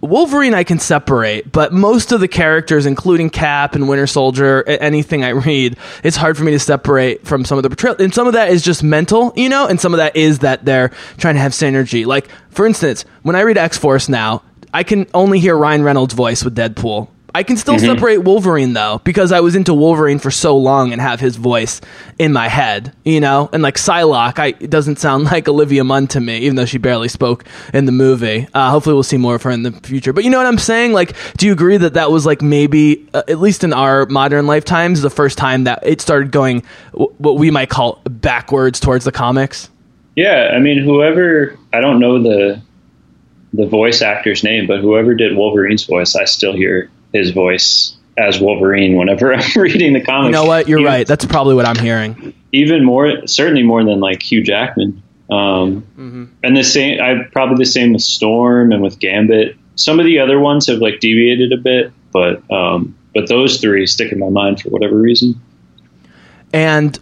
Wolverine I can separate, but most of the characters, including Cap and Winter Soldier, anything I read, it's hard for me to separate from some of the portrayal. And some of that is just mental, you know, and some of that is that they're trying to have synergy. Like, for instance, when I read X Force now, I can only hear Ryan Reynolds' voice with Deadpool. I can still separate Wolverine though because I was into Wolverine for so long and have his voice in my head, you know. And like Psylocke, I it doesn't sound like Olivia Munn to me, even though she barely spoke in the movie. Uh, hopefully, we'll see more of her in the future. But you know what I'm saying? Like, do you agree that that was like maybe uh, at least in our modern lifetimes the first time that it started going w- what we might call backwards towards the comics? Yeah, I mean, whoever I don't know the the voice actor's name, but whoever did Wolverine's voice, I still hear his voice as Wolverine whenever I'm reading the comics. You know what? You're Even- right. That's probably what I'm hearing. Even more, certainly more than like Hugh Jackman. Um, Mm-hmm. And the same, I probably the same with Storm and with Gambit. Some of the other ones have like deviated a bit, but um, but those three stick in my mind for whatever reason. and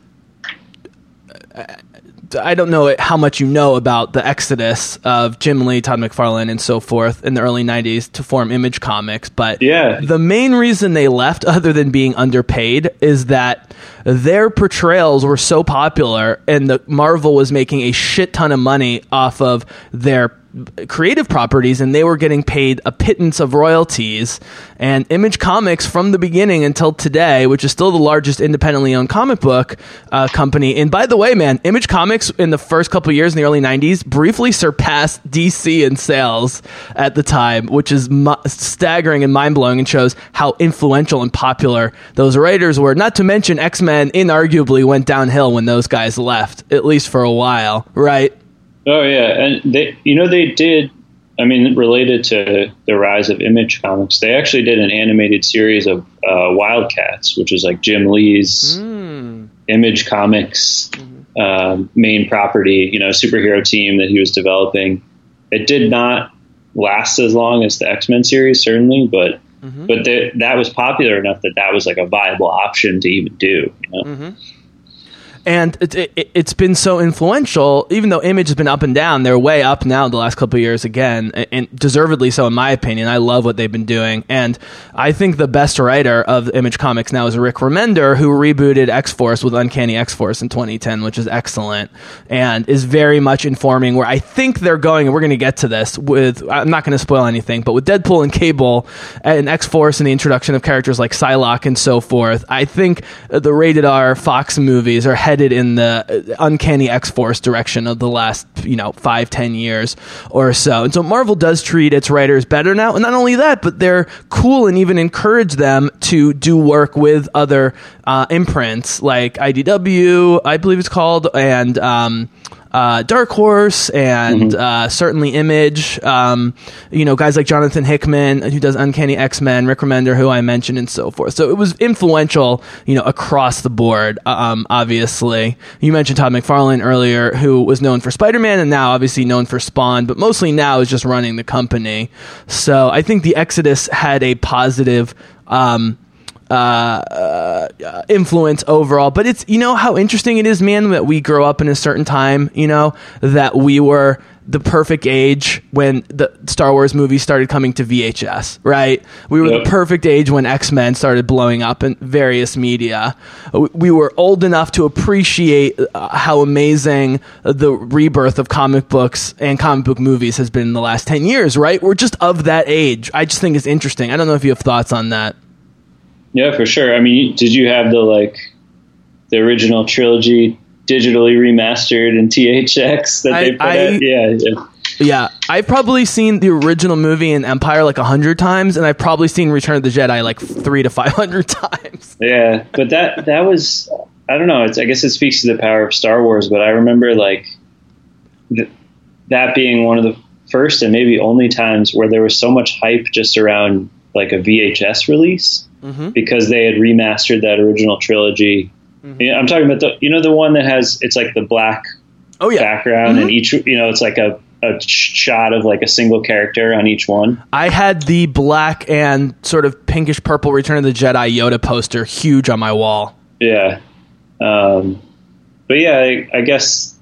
I don't know how much you know about the exodus of Jim Lee, Todd McFarlane, and so forth in the early '90s to form Image Comics. But Yeah. the main reason they left, other than being underpaid, is that their portrayals were so popular, and the Marvel was making a shit ton of money off of their creative properties and they were getting paid a pittance of royalties. And image comics from the beginning until today which is still the largest independently owned comic book uh, company. And by the way man image comics in the first couple years in the early 90s briefly surpassed dc in sales at the time which is mu- staggering and mind-blowing and shows how influential and popular those writers were. Not to mention x-men inarguably went downhill when those guys left at least for a while right Oh yeah, and they, you know, they did. I mean, related to the rise of Image Comics, they actually did an animated series of uh, Wildcats, which is like Jim Lee's Image Comics um, main property. You know, superhero team that he was developing. It did not last as long as the X Men series, certainly, but but the, that was popular enough that that was like a viable option to even do. You know? And it, it, it's been so influential. Even though Image has been up and down, they're way up now the last couple years again, and- deservedly so in my opinion. I love what they've been doing, and I think the best writer of Image Comics now is Rick Remender, who rebooted X Force with Uncanny X Force in 2010, which is excellent, and is very much informing where I think they're going. And we're going to get to this with. I'm not going to spoil anything, but with Deadpool and Cable and X Force and the introduction of characters like Psylocke and so forth, I think the rated R Fox movies are headed in the uh, uncanny X Force direction of the last, you know, five, ten years or so. And so Marvel does treat its writers better now. And not only that, but they're cool and even encourage them to do work with other uh, imprints like IDW, I believe it's called, and um, uh, Dark Horse and uh, certainly Image. Um, you know, guys like Jonathan Hickman, who does Uncanny X Men, Rick Remender, who I mentioned, and so forth. So it was influential, you know, across the board. Um, obviously, you mentioned Todd McFarlane earlier, who was known for Spider Man, and now obviously known for Spawn, but mostly now is just running the company. So I think the Exodus had a positive. Um, uh, uh, influence overall. But it's you know how interesting it is, man, that we grow up in a certain time. You know that we were the perfect age when the Star Wars movies started coming to VHS, right? We were Yep. the perfect age when X Men started blowing up in various media. We- We were old enough to appreciate uh, how amazing the rebirth of comic books and comic book movies has been in the last 10 years, right? We're just of that age. I just think it's interesting. I don't know if you have thoughts on that. Yeah, for sure. I mean, did you have the like the original trilogy digitally remastered in THX that I- they put I- out? Yeah, yeah. Yeah, I've probably seen the original movie in Empire like a hundred times, and I've probably seen Return of the Jedi like three to five hundred times. Yeah, but that that was I don't know. It's I guess it speaks to the power of Star Wars. But I remember like th- that being one of the first and maybe only times where there was so much hype just around like a VHS release Mm-hmm. because they had remastered that original trilogy. Mm-hmm. Yeah, I'm talking about the you know the one that has it's like the black Oh yeah, background and mm-hmm. each you know it's like a a shot of like a single character on each one. I had the black and sort of pinkish purple Return of the Jedi Yoda poster huge on my wall. Yeah. Um, but yeah, I, I guess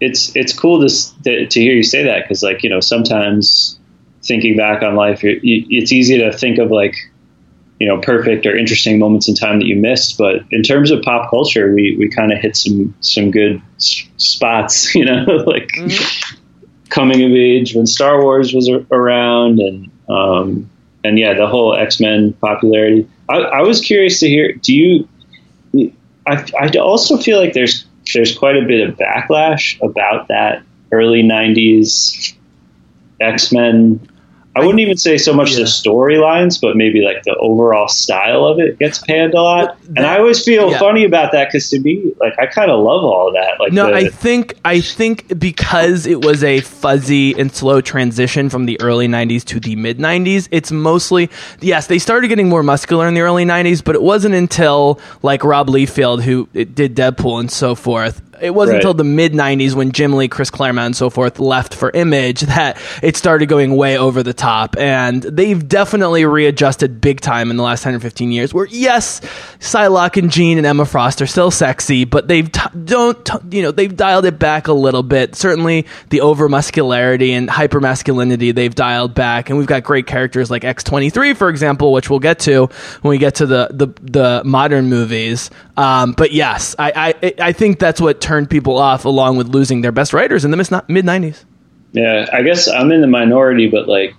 it's it's cool to to, to hear you say that because like you know sometimes thinking back on life, it's easy to think of like you know perfect or interesting moments in time that you missed. But in terms of pop culture, we we kind of hit some some good s- spots. You know, like coming of age when Star Wars was a- around and. Um, and yeah, the whole X Men popularity. I, I was curious to hear. Do you? I, I also feel like there's there's quite a bit of backlash about that early '90s X Men. I wouldn't even say so much the storylines, but maybe like the overall style of it gets panned a lot. and I always feel yeah. funny about that because to me, like I kind of love all of that. Like No, the, I think I think because it was a fuzzy and slow transition from the early '90s to the mid '90s, it's mostly yes, they started getting more muscular in the early '90s, but it wasn't until like Rob Liefeld, who did Deadpool and so forth. It wasn't Right. until the mid '90s when Jim Lee, Chris Claremont, and so forth left for Image that it started going way over the top, and they've definitely readjusted big time in the last 10 or 15 years. Where yes, Psylocke and Jean and Emma Frost are still sexy, but they've t- don't t- you know they've dialed it back a little bit. Certainly the over muscularity and hyper masculinity they've dialed back, and we've got great characters like X23, for example, which we'll get to when we get to the the, the modern movies. Um, but yes, I, I I think that's what turned people off, along with losing their best writers in the mid 90s. Yeah, I guess I'm in the minority, but like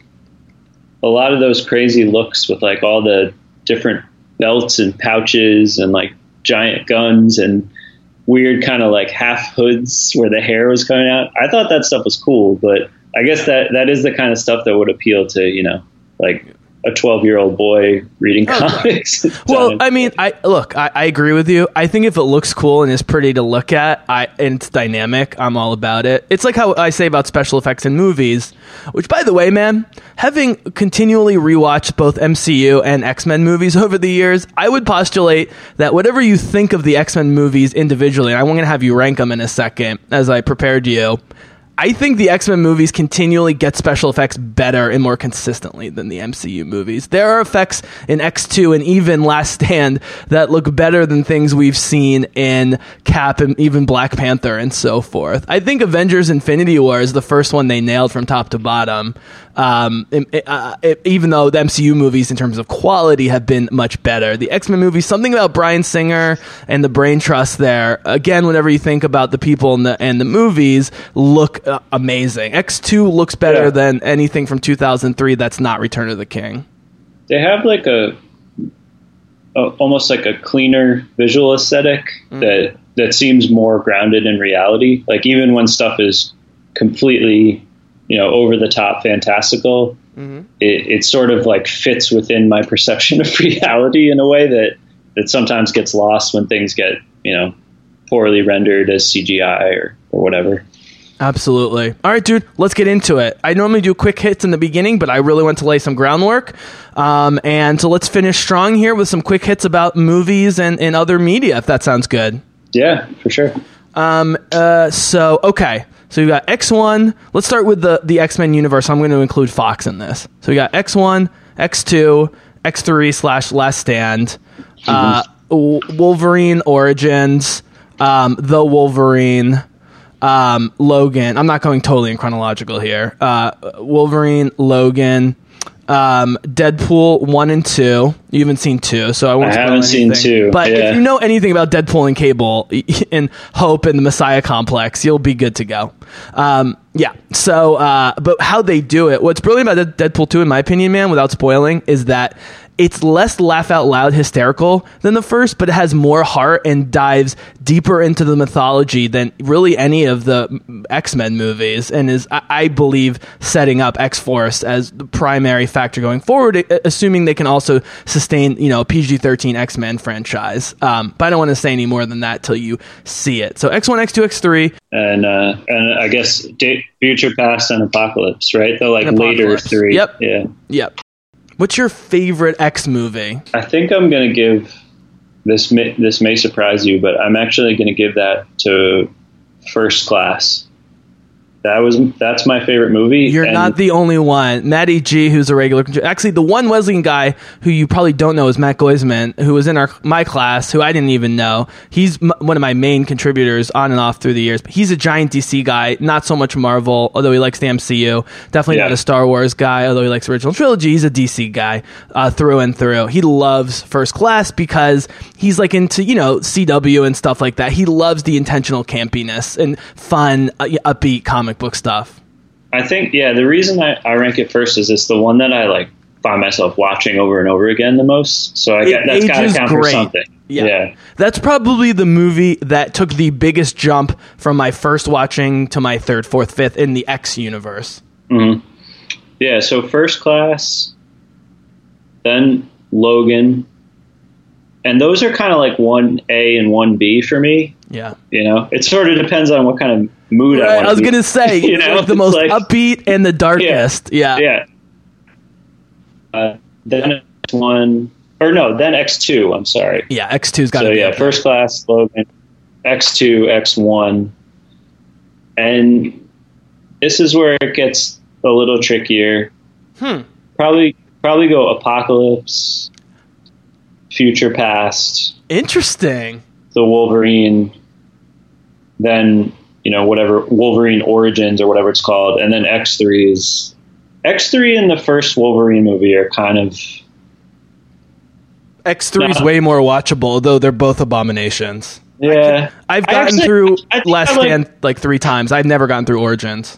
a lot of those crazy looks with like all the different belts and pouches and like giant guns and weird kind of like half hoods where the hair was coming out. I thought that stuff was cool, but I guess that that is the kind of stuff that would appeal to, you know, like a 12 year old boy reading oh, comics. Well, I mean, I look, I, I agree with you. I think if it looks cool and is pretty to look at, I and it's dynamic, I'm all about it. It's like how I say about special effects in movies, which, by the way, man, having continually rewatched both MCU and X Men movies over the years, I would postulate that whatever you think of the X Men movies individually, and I'm going to have you rank them in a second as I prepared you. I think the X Men movies continually get special effects better and more consistently than the MCU movies. There are effects in X2 and even Last Stand that look better than things we've seen in Cap and even Black Panther and so forth. I think Avengers Infinity War is the first one they nailed from top to bottom. Um, it- uh, it- even though the MCU movies, in terms of quality, have been much better. The X Men movies, something about Bryan Singer and the brain trust there. Again, whenever you think about the people and the and the movies, look uh, amazing. X two looks better Yeah. than anything from 2003. That's not Return of the King. they have like a, a almost like a cleaner visual aesthetic that that seems more grounded in reality. Like even when stuff is completely, you know, over the top fantastical, it, it sort of like fits within my perception of reality in a way that that sometimes gets lost when things get, you know, poorly rendered as CGI or, or whatever. Absolutely. All right, dude, let's get into it. I normally do quick hits in the beginning, but I really want to lay some groundwork. Um, and so let's finish strong here with some quick hits about movies and, and other media, if that sounds good. Yeah, for sure. Um, uh, so, okay. So we got X1. Let's start with the, the X Men universe. I'm going to include Fox in this. So we got X1, X2, X3 slash Last Stand, uh, Wolverine Origins, um, The Wolverine, um, Logan. I'm not going totally in chronological here. Uh, Wolverine, Logan, um, Deadpool one and two. You haven't seen two, so I won't. I haven't seen two, But yeah. if you know anything about Deadpool and Cable and Hope and the Messiah Complex, you'll be good to go. Um, yeah. So, uh, but how they do it? What's brilliant about Deadpool two, in my opinion, man, without spoiling, is that it's less laugh out loud hysterical than the first, but it has more heart and dives deeper into the mythology than really any of the X Men movies, and is I, I believe setting up X Force as the primary factor going forward, assuming they can also sustain you know PG thirteen X Men franchise. Um, but I don't want to say any more than that till you see it. So X one, X two, X three. and uh, and I guess future, past, and apocalypse, right? The like later three. Yep. Yeah. Yep. What's your favorite X movie? I think I'm gonna give this. May, this may surprise you, but I'm actually gonna give that to First Class. That was that's my favorite movie. You're and- not the only one. Matty G, who's a regular, actually the one Wesleyan guy who you probably don't know is Matt Goisman, who was in our my class, who I didn't even know. He's m- one of my main contributors on and off through the years. But he's a giant DC guy, not so much Marvel, although he likes the MCU. Definitely Yeah. not a Star Wars guy, although he likes original trilogy. He's a DC guy uh, through and through. He loves First Class because he's like into you know CW and stuff like that. He loves the intentional campiness and fun, uh, upbeat comic book stuff. I think yeah. The reason I, I rank it first is it's the one that I like find myself watching over and over again the most. So I get that's got to count for great. something. Yeah. yeah. That's probably the movie that took the biggest jump from my first watching to my third, fourth, fifth in the X universe. Mm-hmm. Yeah, so first class, then Logan, and those are kind of like one A and one B for me. Yeah. You know, it sort of depends on what kind of mood I Right, want. I was gonna say you know, like the most like- upbeat and the darkest. Yeah. Yeah. Uh, then X one, or no, then X two. I'm sorry. Yeah, X two's got So be yeah, up first class, Logan, X two, X one, and this is where it gets a little trickier. Hmm. Probably, probably go Apocalypse, Future Past, Interesting. the Wolverine, then you know whatever Wolverine Origins or whatever it's called, and then X three is X three and the first Wolverine movie are kind of X three is way more watchable, though they're both abominations. yeah. I've gotten actually- through I think Last I like- Stand like three times. I've never gotten through Origins.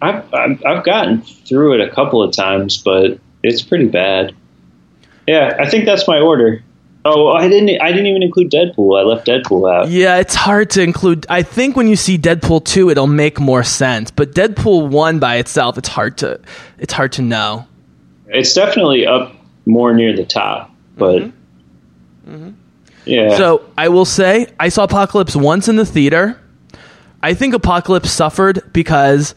I've, I've I've gotten through it a couple of times, but it's pretty bad. Yeah, I think that's my order. Oh, I didn't. I didn't even include Deadpool. I left Deadpool out. Yeah, it's hard to include. I think when you see Deadpool two, it'll make more sense. But Deadpool one by itself, it's hard to it's hard to know. It's definitely up more near the top, but mm-hmm. Mm-hmm. yeah. So I will say I saw Apocalypse once in the theater. I think Apocalypse suffered because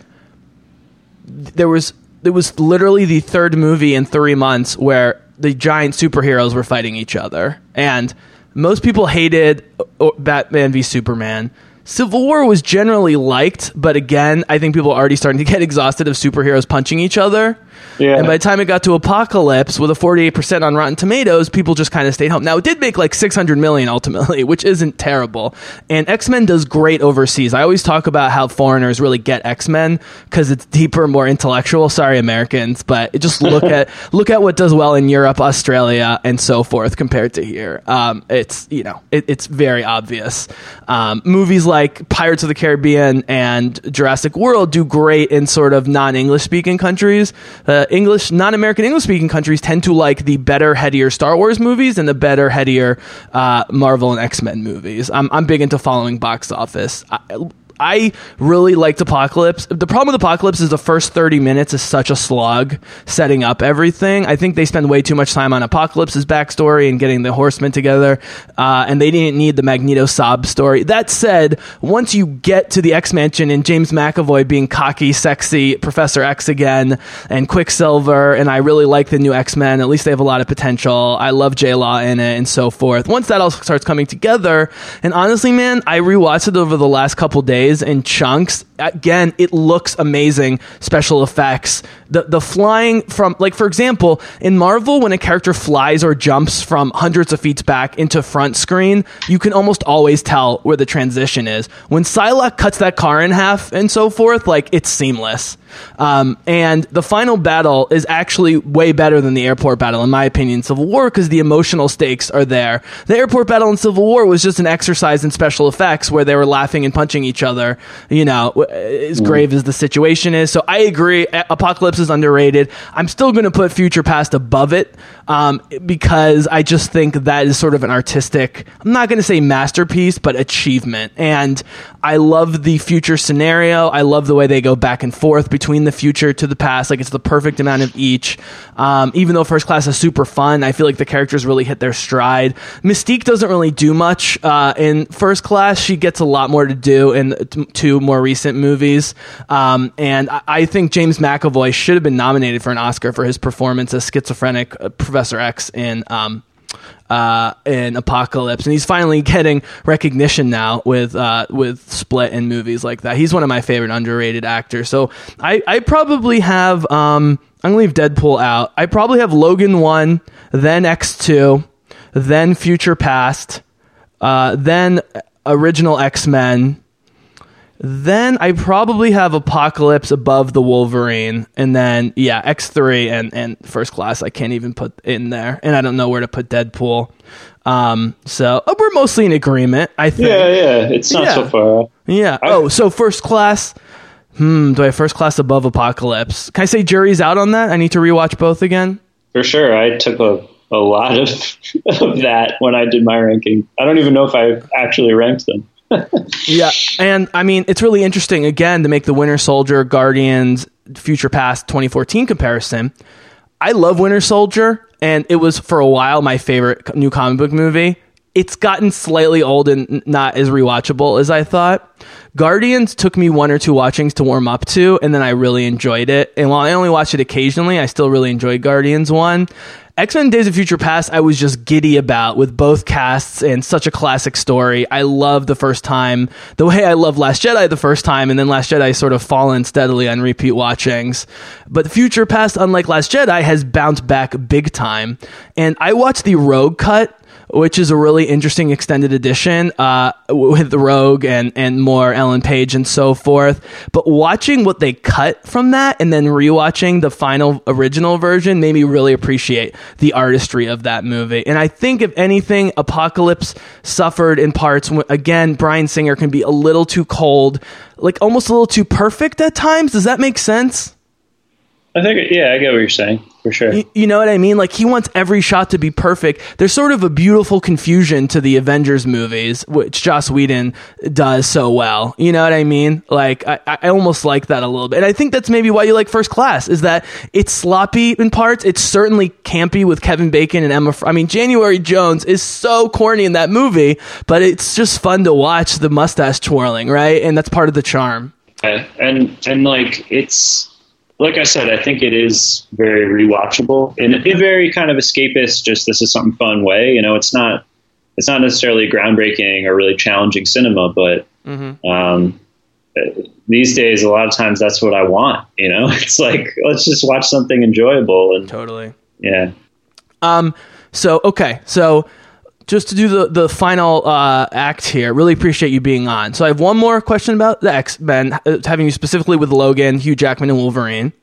there was it was literally the third movie in three months where the giant superheroes were fighting each other, and most people hated uh, Batman v Superman. Civil War was generally liked, but again, I think people are already starting to get exhausted of superheroes punching each other. Yeah. And by the time it got to Apocalypse with a 48% on Rotten Tomatoes, people just kind of stayed home. Now, it did make like 600 million ultimately, which isn't terrible. And X-Men does great overseas. I always talk about how foreigners really get X-Men because it's deeper, more intellectual. Sorry, Americans, but just look at look at what does well in Europe, Australia, and so forth compared to here. Um, it's you know it, it's very obvious. Um, movies like Pirates of the Caribbean and Jurassic World do great in sort of non-English speaking countries. Uh, English, non-American English speaking countries tend to like the better, headier Star Wars movies and the better, headier uh, Marvel and X Men movies. I'm I'm big into following box office. I, I really liked Apocalypse. The problem with Apocalypse is the first 30 minutes is such a slog setting up everything. I think they spend way too much time on Apocalypse's backstory and getting the horsemen together, uh, and they didn't need the Magneto sob story. That said, once you get to the X Mansion and James McAvoy being cocky, sexy Professor X again, and Quicksilver, and I really like the new X Men, at least they have a lot of potential. I love J Law in it and so forth. Once that all starts coming together, and honestly, man, I rewatched it over the last couple days in chunks. Again, it looks amazing. Special effects, the the flying from like for example, in Marvel, when a character flies or jumps from hundreds of feet back into front screen, you can almost always tell where the transition is. When Psylocke cuts that car in half and so forth, like it's seamless. Um, and the final battle is actually way better than the airport battle, in my opinion, Civil War, because the emotional stakes are there. The airport battle in Civil War was just an exercise in special effects where they were laughing and punching each other, you know, as grave as the situation is. So I agree, Apocalypse is underrated. I'm still going to put Future Past above it um, because I just think that is sort of an artistic, I'm not going to say masterpiece, but achievement. And I love the future scenario. I love the way they go back and forth between the future to the past. Like it's the perfect amount of each. Um, even though First Class is super fun, I feel like the characters really hit their stride. Mystique doesn't really do much uh, in First Class. She gets a lot more to do in two more recent movies. Um, and I-, I think James McAvoy should have been nominated for an Oscar for his performance as schizophrenic uh, Professor X in. Um, uh, in Apocalypse, and he's finally getting recognition now with uh, with Split and movies like that. He's one of my favorite underrated actors. So I, I probably have um, I'm gonna leave Deadpool out. I probably have Logan one, then X two, then Future Past, uh, then original X Men. Then I probably have Apocalypse above the Wolverine, and then yeah, X three and and First Class I can't even put in there, and I don't know where to put Deadpool. Um, so uh, we're mostly in agreement, I think. yeah, yeah. It's not Yeah. so far. Yeah. I- Oh, so First Class, Hmm. Do I have first class above Apocalypse? Can I say jury's out on that? I need to rewatch both again. For sure, I took a, a lot of, of that when I did my ranking. I don't even know if I actually ranked them. yeah, and I mean it's really interesting again to make the Winter Soldier Guardians Future Past 2014 comparison. I love Winter Soldier, and it was for a while my favorite new comic book movie. It's gotten slightly old and not as rewatchable as I thought. Guardians took me one or two watchings to warm up to, and then I really enjoyed it. And while I only watch it occasionally, I still really enjoyed Guardians 1. X Men Days of Future Past, I was just giddy about with both casts and such a classic story. I love the first time, the way I love Last Jedi the first time, and then Last Jedi sort of fallen steadily on repeat watchings. But Future Past, unlike Last Jedi, has bounced back big time. And I watched the Rogue cut which is a really interesting extended edition uh, with the Rogue and and more Ellen Page and so forth. But watching what they cut from that and then rewatching the final original version made me really appreciate the artistry of that movie. And I think if anything, Apocalypse suffered in parts. Again, Bryan Singer can be a little too cold, like almost a little too perfect at times. Does that make sense? I think, yeah, I get what you're saying for sure. You, you, know what I mean? Like he wants every shot to be perfect. There's sort of a beautiful confusion to the Avengers movies, which Joss Whedon does so well. You know what I mean? Like I, I almost like that a little bit, and I think that's maybe why you like First Class is that it's sloppy in parts. It's certainly campy with Kevin Bacon and Emma. I mean, January Jones is so corny in that movie, but it's just fun to watch the mustache twirling, right? And that's part of the charm. And and like it's like I said, I think it is very rewatchable in a very kind of escapist. Just this is something fun way. You know, it's not it's not necessarily groundbreaking or really challenging cinema, but mm-hmm. um, these days, a lot of times that's what I want. You know, it's like let's just watch something enjoyable and totally, yeah. Um. So okay, so just to do the the final uh, act here, really appreciate you being on. So I have one more question about the X Men, uh, having you specifically with Logan, Hugh Jackman, and Wolverine.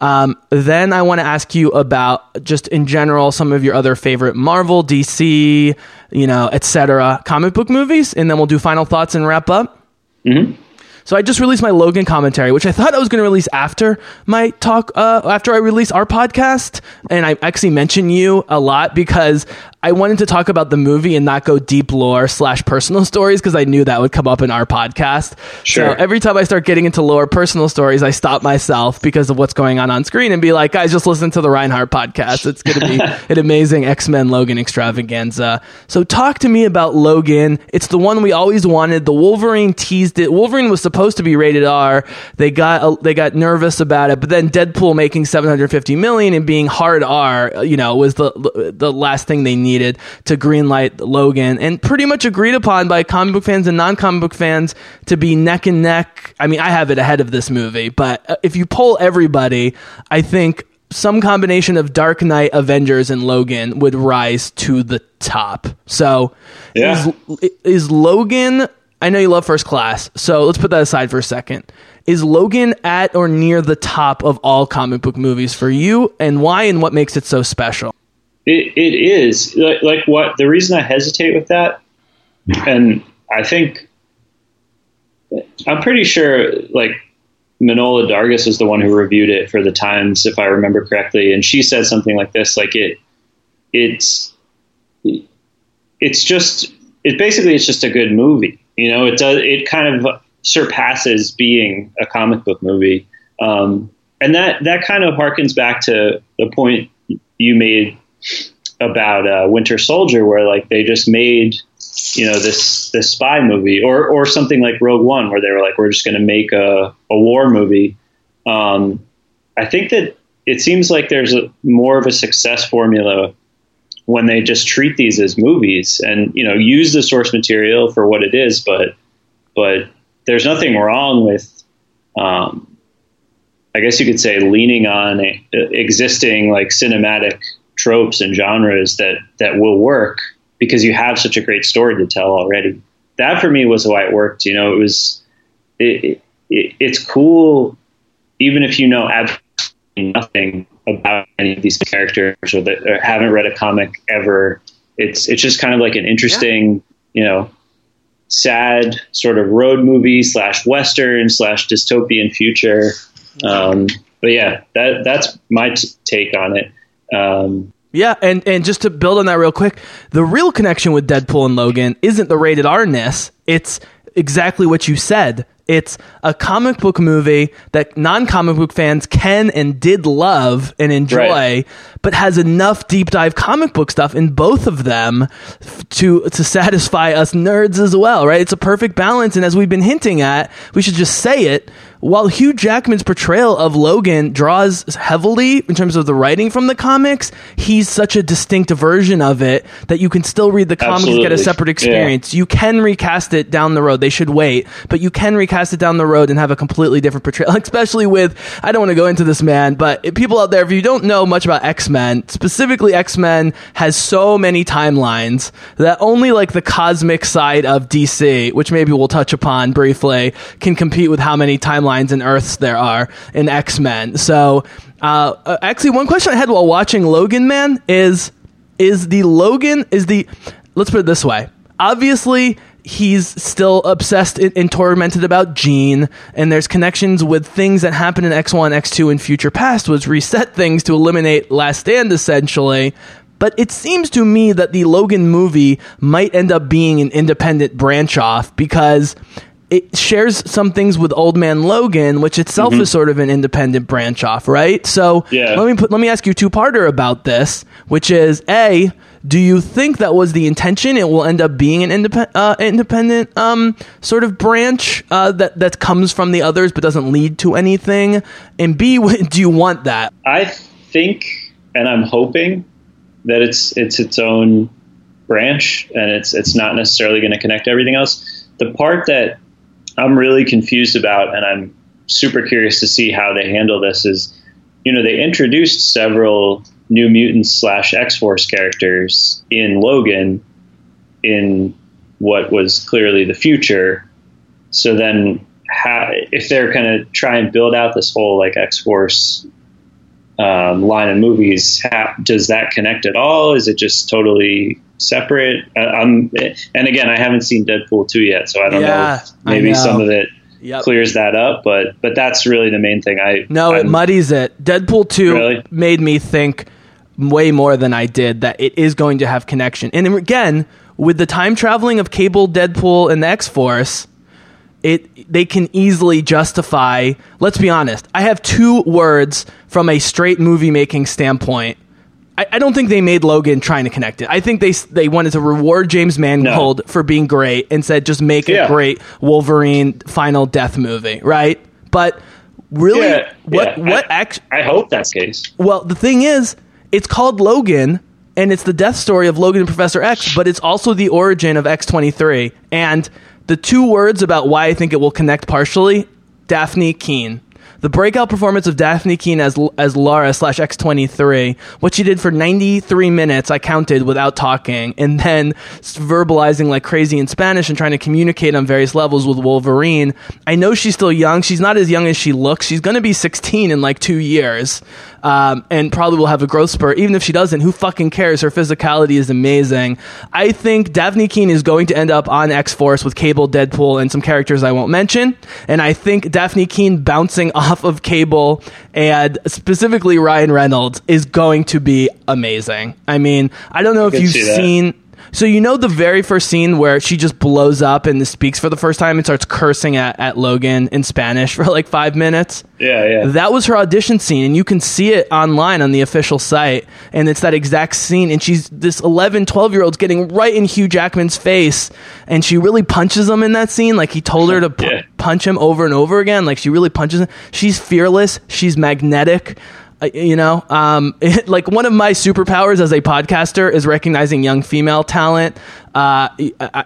Um, then I want to ask you about just in general some of your other favorite Marvel, DC, you know, etc. comic book movies, and then we'll do final thoughts and wrap up. Mm-hmm. So I just released my Logan commentary, which I thought I was going to release after my talk, uh, after I release our podcast. And I actually mentioned you a lot because I wanted to talk about the movie and not go deep lore slash personal stories because I knew that would come up in our podcast. Sure. So every time I start getting into lore personal stories, I stop myself because of what's going on on screen and be like, guys, just listen to the Reinhardt podcast. It's going to be an amazing X Men Logan extravaganza. So talk to me about Logan. It's the one we always wanted. The Wolverine teased it. Wolverine was supposed to be rated R. They got they got nervous about it, but then Deadpool making 750 million and being hard R, you know, was the the last thing they needed needed to greenlight Logan, and pretty much agreed upon by comic book fans and non-comic book fans to be neck and neck. I mean, I have it ahead of this movie, but uh, if you poll everybody, I think some combination of Dark Knight, Avengers, and Logan would rise to the top. So, yeah. is, is Logan? I know you love First Class, so let's put that aside for a second. Is Logan at or near the top of all comic book movies for you, and why, and what makes it so special? It, it is like, like what the reason I hesitate with that, and I think I'm pretty sure like Manohla Dargis is the one who reviewed it for the Times, if I remember correctly, and she said something like this: like it, it's, it's just, it basically it's just a good movie. You know, it does, it kind of surpasses being a comic book movie, um, and that that kind of harkens back to the point you made about uh, Winter Soldier, where like they just made you know this this spy movie, or or something like Rogue One, where they were like, we're just going to make a, a war movie. Um, I think that it seems like there's a, more of a success formula when they just treat these as movies and you know use the source material for what it is, but but there's nothing wrong with. Um, I guess you could say leaning on existing like cinematic tropes and genres that that will work because you have such a great story to tell already. That for me was why it worked. You know, it was it, it, it's cool even if you know absolutely nothing about any of these characters or that or haven't read a comic ever. It's it's just kind of like an interesting, yeah. you know, sad sort of road movie slash western slash dystopian future. Um, but yeah, that that's my t- take on it. Um, Yeah, and and just to build on that real quick, the real connection with Deadpool and Logan isn't the rated R-ness. It's exactly what you said. It's a comic book movie that non-comic book fans can and did love and enjoy, Right. but has enough deep dive comic book stuff in both of them to to satisfy us nerds as well, right? It's a perfect balance, and as we've been hinting at, we should just say it. While Hugh Jackman's portrayal of Logan draws heavily in terms of the writing from the comics, he's such a distinct version of it that you can still read the comics and get a Absolutely. separate Yeah. experience. You can recast it down the road. They should wait, but you can recast it down the road and have a completely different portrayal. Especially with, I don't want to go into this, man, but people out there, if you don't know much about X Men, specifically X Men has so many timelines that only like the cosmic side of DC, which maybe we'll touch upon briefly, can compete with how many timelines and Earths there are in X Men. So, uh, uh, actually, one question I had while watching Logan, man, is is the Logan is the let's put it this way. Obviously, he's still obsessed and, tormented about Jean, and there's connections with things that happen in X1, X2, and future past, was reset things to eliminate Last Stand essentially. But it seems to me that the Logan movie might end up being an independent branch off because it shares some things with Old Man Logan, which itself is sort of an independent branch off, right? So Yeah. let me put, let me ask you two parter about this, which is a do you think that was the intention? It will end up being an independent, uh, independent um, sort of branch uh, that that comes from the others but doesn't lead to anything. And B, do you want that? I think, and I'm hoping that it's it's its own branch, and it's it's not necessarily going to connect to everything else. The part that I'm really confused about, and I'm super curious to see how they handle this, is you know they introduced several New Mutants slash X Force characters in Logan, in what was clearly the future. So then, how, if they're going to try and build out this whole like X Force um, line of movies, ha- does that connect at all? Is it just totally separate? Uh, I'm, and again, I haven't seen Deadpool two yet, so I don't know. Yeah, I maybe know. some of it Yep. clears that up, but but that's really the main thing. I No, it I'm- muddies it. Deadpool 2 Really? made me think way more than I did that it is going to have connection. And again, with the time traveling of Cable, Deadpool, and the X Force, it they can easily justify. Let's be honest. I have two words from a straight movie making standpoint. I, I don't think they made Logan trying to connect it. I think they they wanted to reward James Mangold for being great and said just make Yeah. a great Wolverine final death movie, right? But really, Yeah, what yeah. what I, act? I hope that's case. Well, the thing is, it's called Logan, and it's the death story of Logan and Professor X, but it's also the origin of X twenty three. And the two words about why I think it will connect partially: Dafne Keen. The breakout performance of Dafne Keen as as Laura slash X twenty three, what she did for ninety three minutes, I counted without talking, and then verbalizing like crazy in Spanish and trying to communicate on various levels with Wolverine. I know she's still young. She's not as young as she looks. She's going to be sixteen in like two years, um, and probably will have a growth spurt. Even if she doesn't, who fucking cares? Her physicality is amazing. I think Dafne Keen is going to end up on X Force with Cable, Deadpool, and some characters I won't mention. And I think Dafne Keen bouncing off of Cable and specifically Ryan Reynolds is going to be amazing. I mean, I don't know if you've see seen. So you know the very first scene where she just blows up and speaks for the first time and starts cursing at, at Logan in Spanish for like five minutes. Yeah, yeah. That was her audition scene, and you can see it online on the official site. And it's that exact scene. And she's this 11, 12 year old's getting right in Hugh Jackman's face, and she really punches him in that scene. Like he told her to Yeah. punch him over and over again. Like she really punches him. She's fearless. She's magnetic. You know, um, like one of my superpowers as a podcaster is recognizing young female talent. Uh,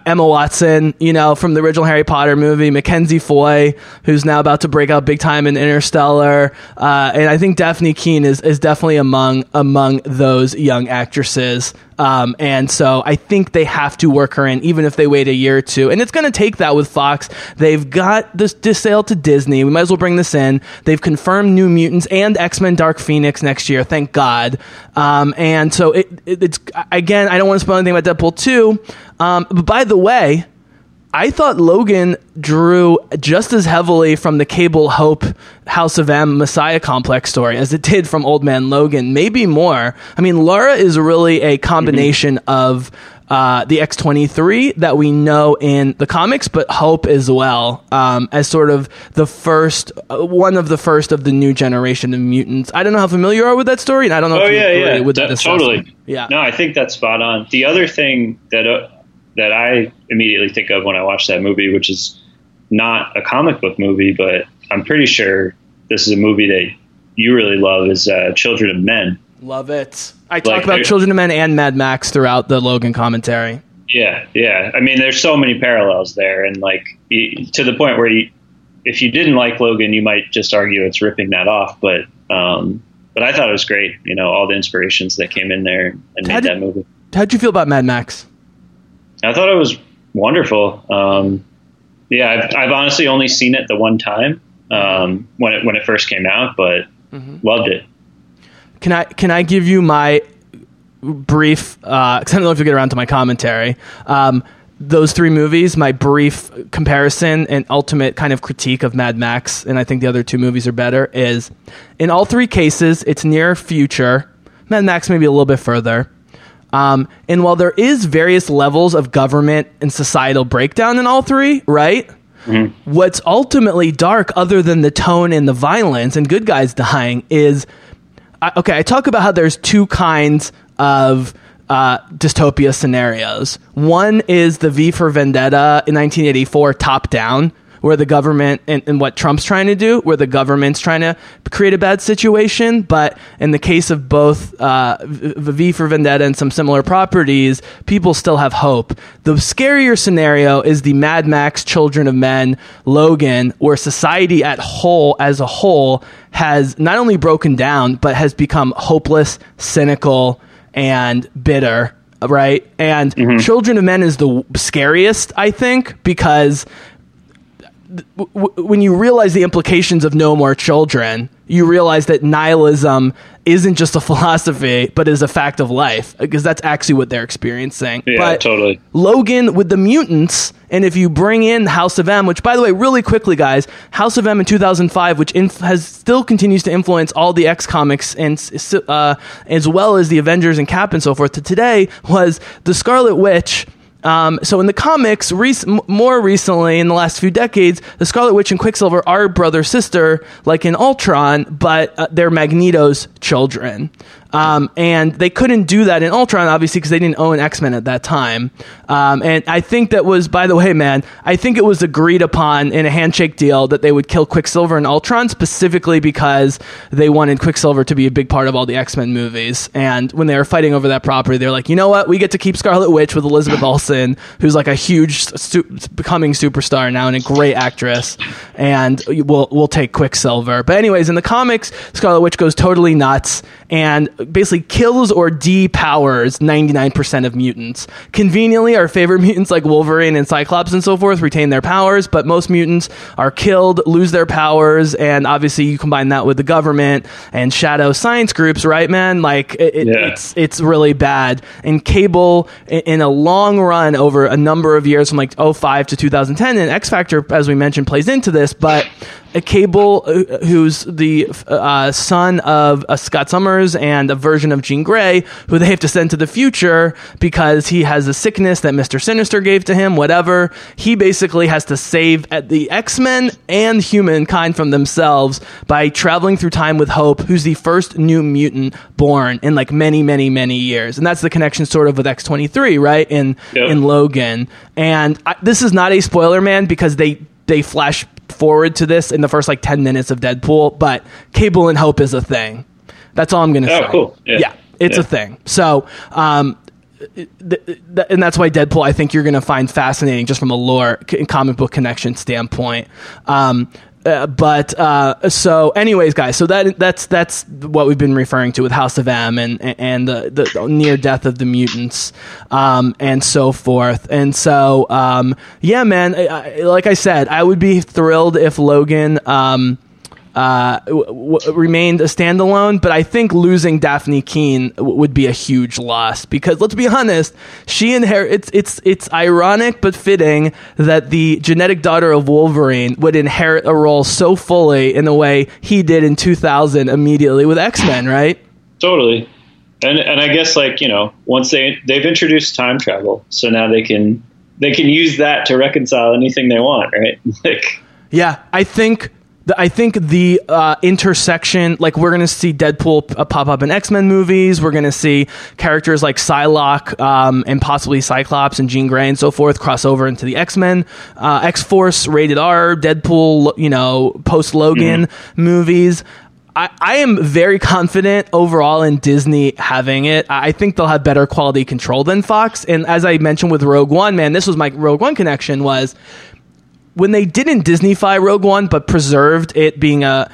Emma Watson, you know, from the original Harry Potter movie, Mackenzie Foy, who's now about to break out big time in Interstellar, uh, and I think Dafne Keen is, is definitely among among those young actresses. Um, and so I think they have to work her in, even if they wait a year or two. And it's going to take that with Fox. They've got this, this sale to Disney. We might as well bring this in. They've confirmed New Mutants and X Men Dark Phoenix next year. Thank God. Um, and so it, it, it's again, I don't want to spoil anything about Deadpool two. Um, but by the way, I thought Logan drew just as heavily from the Cable Hope House of M Messiah complex story as it did from Old Man Logan, maybe more. I mean, Laura is really a combination of uh, the X23 that we know in the comics, but Hope as well, um, as sort of the first, uh, one of the first of the new generation of mutants. I don't know how familiar you are with that story, and I don't know Oh if you yeah, agree yeah, with That- that totally. Yeah. No, I think that's spot on. The other thing that uh, that I immediately think of when I watch that movie, which is not a comic book movie, but I'm pretty sure this is a movie that you really love, is uh, Children of Men. Love it. I talk Like, about there- Children of Men and Mad Max throughout the Logan commentary. Yeah, yeah. I mean, there's so many parallels there, and like to the point where you, if you didn't like Logan, you might just argue it's ripping that off. But um, but I thought it was great. You know, all the inspirations that came in there and How made did- that movie. How'd you feel about Mad Max? I thought it was wonderful. Um, yeah, I've, I've honestly only seen it the one time um, when it when it first came out, but loved it. Can I can I give you my brief? Uh, 'cause I don't know if you'll get around to my commentary. Um, those three movies, my brief comparison and ultimate kind of critique of Mad Max, and I think the other two movies are better. Is in all three cases, it's near future. Mad Max maybe a little bit further. Um, and while there is various levels of government and societal breakdown in all three, right? What's ultimately dark, other than the tone and the violence and good guys dying, is I, okay. I talk about how there's two kinds of uh, dystopia scenarios. One is the V for Vendetta in 1984 top down, where the government and, and what Trump's trying to do, where the government's trying to create a bad situation. But in the case of both uh, V for Vendetta and some similar properties, people still have hope. The scarier scenario is the Mad Max Children of Men Logan, where society at whole as a whole has not only broken down, but has become hopeless, cynical, and bitter. Right? And Children of Men is the scariest, I think, because when you realize the implications of no more children, you realize that nihilism isn't just a philosophy, but is a fact of life, because that's actually what they're experiencing. Yeah, but totally. Logan with the mutants, and if you bring in House of M, which by the way, really quickly, guys, House of M in 2005, which inf- has still continues to influence all the X comics and uh, as well as the Avengers and Cap and so forth. To today was the Scarlet Witch. Um, so in the comics, rec- more recently in the last few decades, the Scarlet Witch and Quicksilver are brother sister, like in Ultron, but uh, they're Magneto's children. Um, and they couldn't do that in Ultron, obviously, because they didn't own X Men at that time. Um, and I think that was, by the way, man, I think it was agreed upon in a handshake deal that they would kill Quicksilver and Ultron specifically because they wanted Quicksilver to be a big part of all the X Men movies. And when they were fighting over that property, they're like, you know what? We get to keep Scarlet Witch with Elizabeth Olsen, who's like a huge, su- becoming superstar now and a great actress. And we'll, we'll take Quicksilver. But, anyways, in the comics, Scarlet Witch goes totally nuts and basically kills or depowers 99% of mutants. Conveniently, our favorite mutants like Wolverine and Cyclops and so forth retain their powers, but most mutants are killed, lose their powers, and obviously you combine that with the government and shadow science groups, right, man? Like it, Yeah. it's it's really bad. And Cable, in a long run over a number of years from like 05 to 2010, and X Factor, as we mentioned, plays into this, but A cable, uh, who's the uh, son of uh, Scott Summers and a version of Jean Grey, who they have to send to the future because he has a sickness that Mister Sinister gave to him. Whatever, he basically has to save uh, the X Men and humankind from themselves by traveling through time with Hope, who's the first new mutant born in like many, many, many years, and that's the connection sort of with X twenty three, right? In Yep. in Logan, and I, this is not a spoiler, man, because they they flash forward to this in the first like 10 minutes of Deadpool, but Cable and Hope is a thing. That's all I'm going to Oh, say. cool. Yeah. it's Yeah. a thing. So, um, th- th- and that's why Deadpool I think you're going to find fascinating just from a lore and comic book connection standpoint. Um, uh, but uh, so, anyways, guys, so that that's that's what we've been referring to with House of M and and the, the near death of the mutants, um, and so forth. And so, um, yeah, man, I, I, like I said, I would be thrilled if Logan. Um, uh, w- w- remained a standalone. But I think losing Dafne Keen w- would be a huge loss because let's be honest, she inherit. It's it's it's ironic but fitting that the genetic daughter of Wolverine would inherit a role so fully in the way he did in 2000 immediately with X Men, right? Totally. And and I guess like you know once they they've introduced time travel, so now they can they can use that to reconcile anything they want, right? like Yeah, I think the, I think the uh, intersection, like we're gonna see Deadpool uh, pop up in X Men movies. We're gonna see characters like Psylocke um, and possibly Cyclops and Jean Grey and so forth cross over into the X Men, uh, X Force, rated R, Deadpool, you know, post Logan movies. I, I am very confident overall in Disney having it. I think they'll have better quality control than Fox. And as I mentioned with Rogue One, man, this was my Rogue One connection was when they didn't Disneyfy Rogue One, but preserved it being a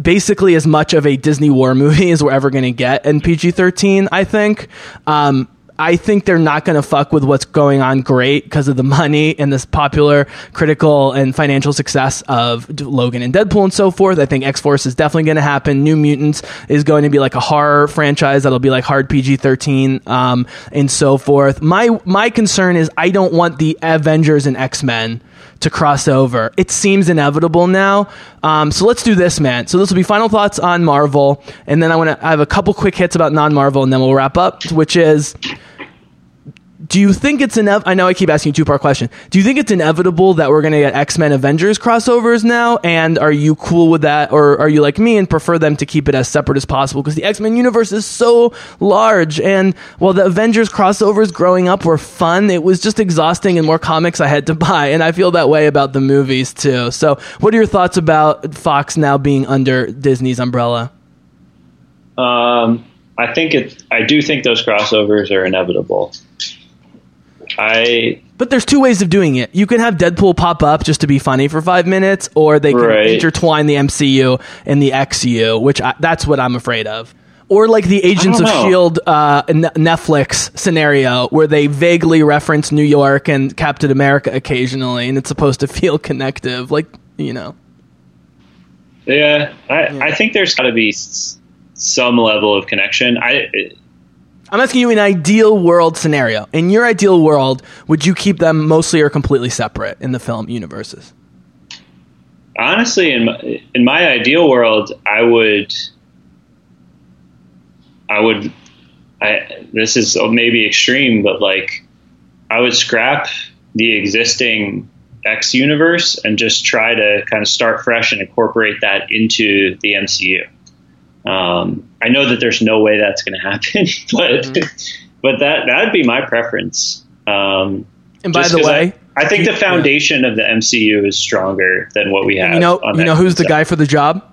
basically as much of a Disney war movie as we're ever going to get in PG thirteen. I think. Um, I think they're not going to fuck with what's going on great because of the money and this popular, critical, and financial success of Logan and Deadpool and so forth. I think X Force is definitely going to happen. New Mutants is going to be like a horror franchise that'll be like hard PG thirteen um, and so forth. My my concern is I don't want the Avengers and X Men to cross over. It seems inevitable now. Um, so let's do this, man. So this will be final thoughts on Marvel, and then I want to. I have a couple quick hits about non-Marvel, and then we'll wrap up. Which is, do you think it's inev? I know I keep asking two part question. Do you think it's inevitable that we're going to get X Men Avengers crossovers now? And are you cool with that, or are you like me and prefer them to keep it as separate as possible? Because the X Men universe is so large, and while the Avengers crossovers growing up were fun, it was just exhausting and more comics I had to buy, and I feel that way about the movies too. So, what are your thoughts about Fox now being under Disney's umbrella? Um, I think it. I do think those crossovers are inevitable. I But there's two ways of doing it. You can have Deadpool pop up just to be funny for five minutes, or they can Right. intertwine the MCU and the XU, which I, that's what I'm afraid of. Or like the Agents of know. Shield uh, N- Netflix scenario, where they vaguely reference New York and Captain America occasionally, and it's supposed to feel connective, like you know. yeah. I I think there's got to be some level of connection. I I'm asking you an ideal world scenario. In your ideal world, would you keep them mostly or completely separate in the film universes? honestly, in my, in my ideal world, I would, I would, I this is maybe extreme, but like, I would scrap the existing X universe and just try to kind of start fresh and incorporate that into the MCU. Um, I know that there's no way that's going to happen, but but that that'd be my preference. Um, And by the way, I, I think you- the foundation of the MCU is stronger than what we have. You know, you know who's the guy for the job?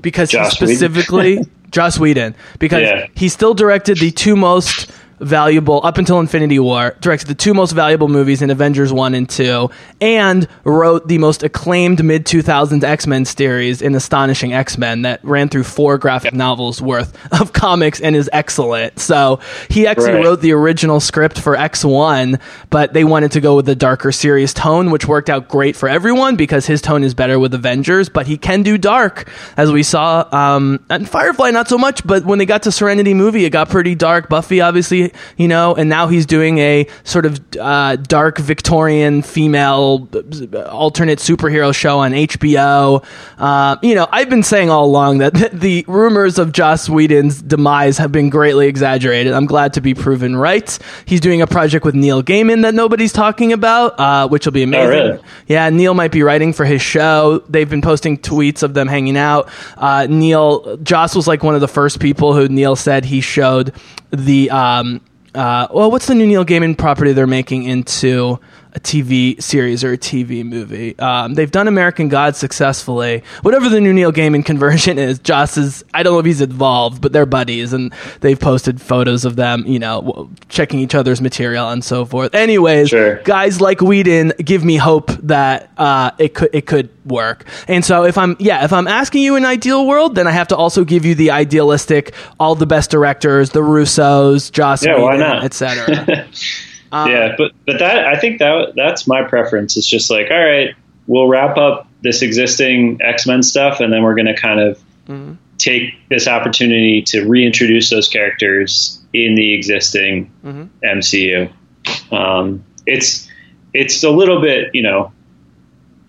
Because he Joss Whedon. specifically Joss Whedon, because Yeah. he still directed the two most valuable up until Infinity War, directed the two most valuable movies in Avengers 1 and 2 and wrote the most acclaimed mid 2000s X-Men series in Astonishing X-Men that ran through four graphic novels worth of comics and is excellent. So, he actually Right. wrote the original script for X1, but they wanted to go with the darker serious tone, which worked out great for everyone because his tone is better with Avengers, but he can do dark, as we saw. Um, and Firefly, not so much, but when they got to Serenity movie, it got pretty dark. Buffy, obviously, you know, and now he's doing a sort of uh, dark Victorian female alternate superhero show on HBO. Uh, you know, I've been saying all along that the rumors of Joss Whedon's demise have been greatly exaggerated. I'm glad to be proven right. He's doing a project with Neil Gaiman that nobody's talking about, uh, which will be amazing. really? Yeah, Neil might be writing for his show. They've been posting tweets of them hanging out. Uh, Neil Joss was like one of the first people who Neil said he showed the um, uh, well, what's the new Neil Gaiman property they're making into a TV series or a TV movie? Um, they've done American Gods successfully. Whatever the new Neil Gaiman conversion is, Joss is. I don't know if he's involved, but they're buddies, and they've posted photos of them, you know, checking each other's material and so forth. Anyways, Sure. guys like Whedon give me hope that uh, it could it could work. And so if I'm yeah, if I'm asking you an ideal world, then I have to also give you the idealistic, all the best directors, the Russos, Joss Yeah, Whedon, not? etc. yeah, but but that I think that that's my preference. It's just like, all right, we'll wrap up this existing X Men stuff, and then we're going to kind of mm-hmm. take this opportunity to reintroduce those characters in the existing mm-hmm. MCU. Um, it's it's a little bit, you know,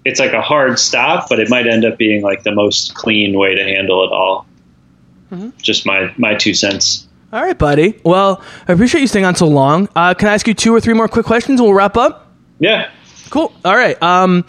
it's like a hard stop, but it might end up being like the most clean way to handle it all. Mm-hmm. Just my my two cents. All right, buddy. Well, I appreciate you staying on so long. Uh, can I ask you two or three more quick questions and we'll wrap up? Yeah. Cool. All right. Um,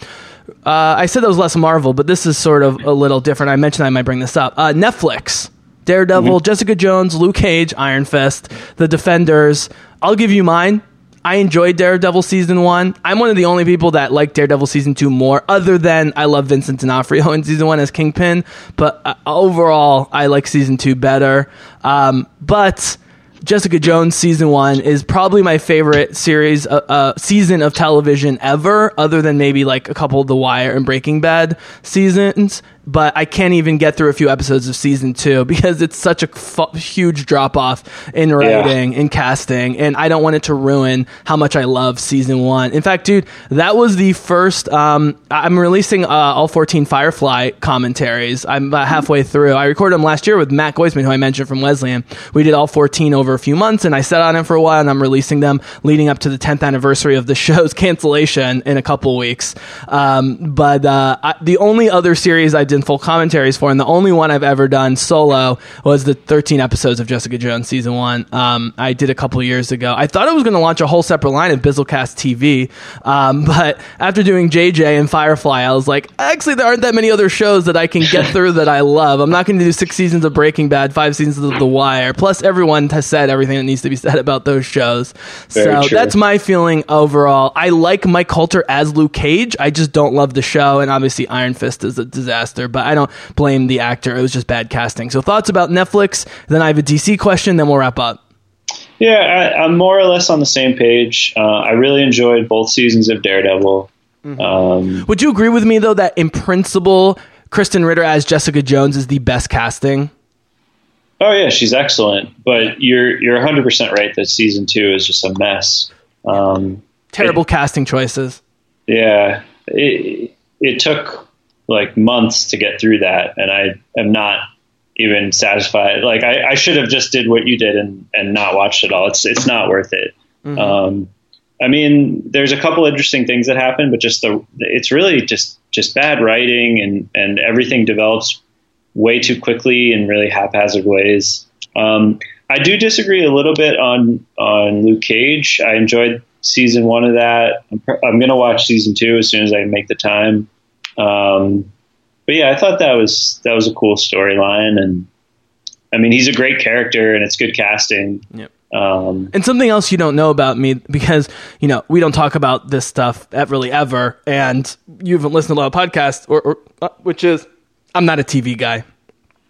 uh, I said that was less Marvel, but this is sort of a little different. I mentioned I might bring this up. Uh, Netflix, Daredevil, Jessica Jones, Luke Cage, Iron Fist, The Defenders. I'll give you mine. I enjoyed Daredevil season one. I'm one of the only people that like Daredevil season two more, other than I love Vincent D'Onofrio in season one as Kingpin. But uh, overall, I like season two better. Um, but Jessica Jones season one is probably my favorite series, uh, uh, season of television ever, other than maybe like a couple of The Wire and Breaking Bad seasons. But I can't even get through a few episodes of season two because it's such a huge drop off in writing and casting, and I don't want it to ruin how much I love season one. In fact, dude, that was the first. Um, I'm releasing uh, all 14 Firefly commentaries. I'm about halfway through. I recorded them last year with Matt Goisman, who I mentioned from Wesleyan. We did all 14 over a few months, and I sat on it for a while, and I'm releasing them leading up to the 10th anniversary of the show's cancellation in a couple weeks. Um, but uh, I, the only other series I did full commentaries for, and the only one I've ever done solo was the 13 episodes of Jessica Jones season one. Um, I did a couple years ago. I thought I was going to launch a whole separate line of Bizzlecast TV, um, but after doing JJ and Firefly, I was like, actually, there aren't that many other shows that I can get through that I love. I'm not going to do six seasons of Breaking Bad, five seasons of The Wire. Plus, everyone has said everything that needs to be said about those shows. Very so true. that's my feeling overall. I like Mike Colter as Luke Cage. I just don't love the show, and obviously Iron Fist is a disaster. But I don't blame the actor; it was just bad casting. So thoughts about Netflix? Then I have a DC question. Then we'll wrap up. Yeah, I, I'm more or less on the same page. Uh, I really enjoyed both seasons of Daredevil. Um, Would you agree with me though that in principle, Krysten Ritter as Jessica Jones is the best casting? oh yeah, she's excellent, but you're you're 100 percent right that season two is just a mess. Um, Terrible casting choices. yeah, it, it took like months to get through that, and I am not even satisfied. Like I, I should have just did what you did and and not watched it all. It's it's not worth it. Um, I mean, there's a couple interesting things that happen, but just the it's really just just bad writing and and everything develops way too quickly in really haphazard ways. Um, I do disagree a little bit on on Luke Cage. I enjoyed season one of that. I'm, pr- I'm going to watch season two as soon as I make the time. Um, but yeah, I thought that was that was a cool storyline, and I mean, he's a great character, and it's good casting. Yep. Um, And something else you don't know about me because you know we don't talk about this stuff really ever, and you haven't listened to a lot of podcasts, or, or uh, which is I'm not a TV guy.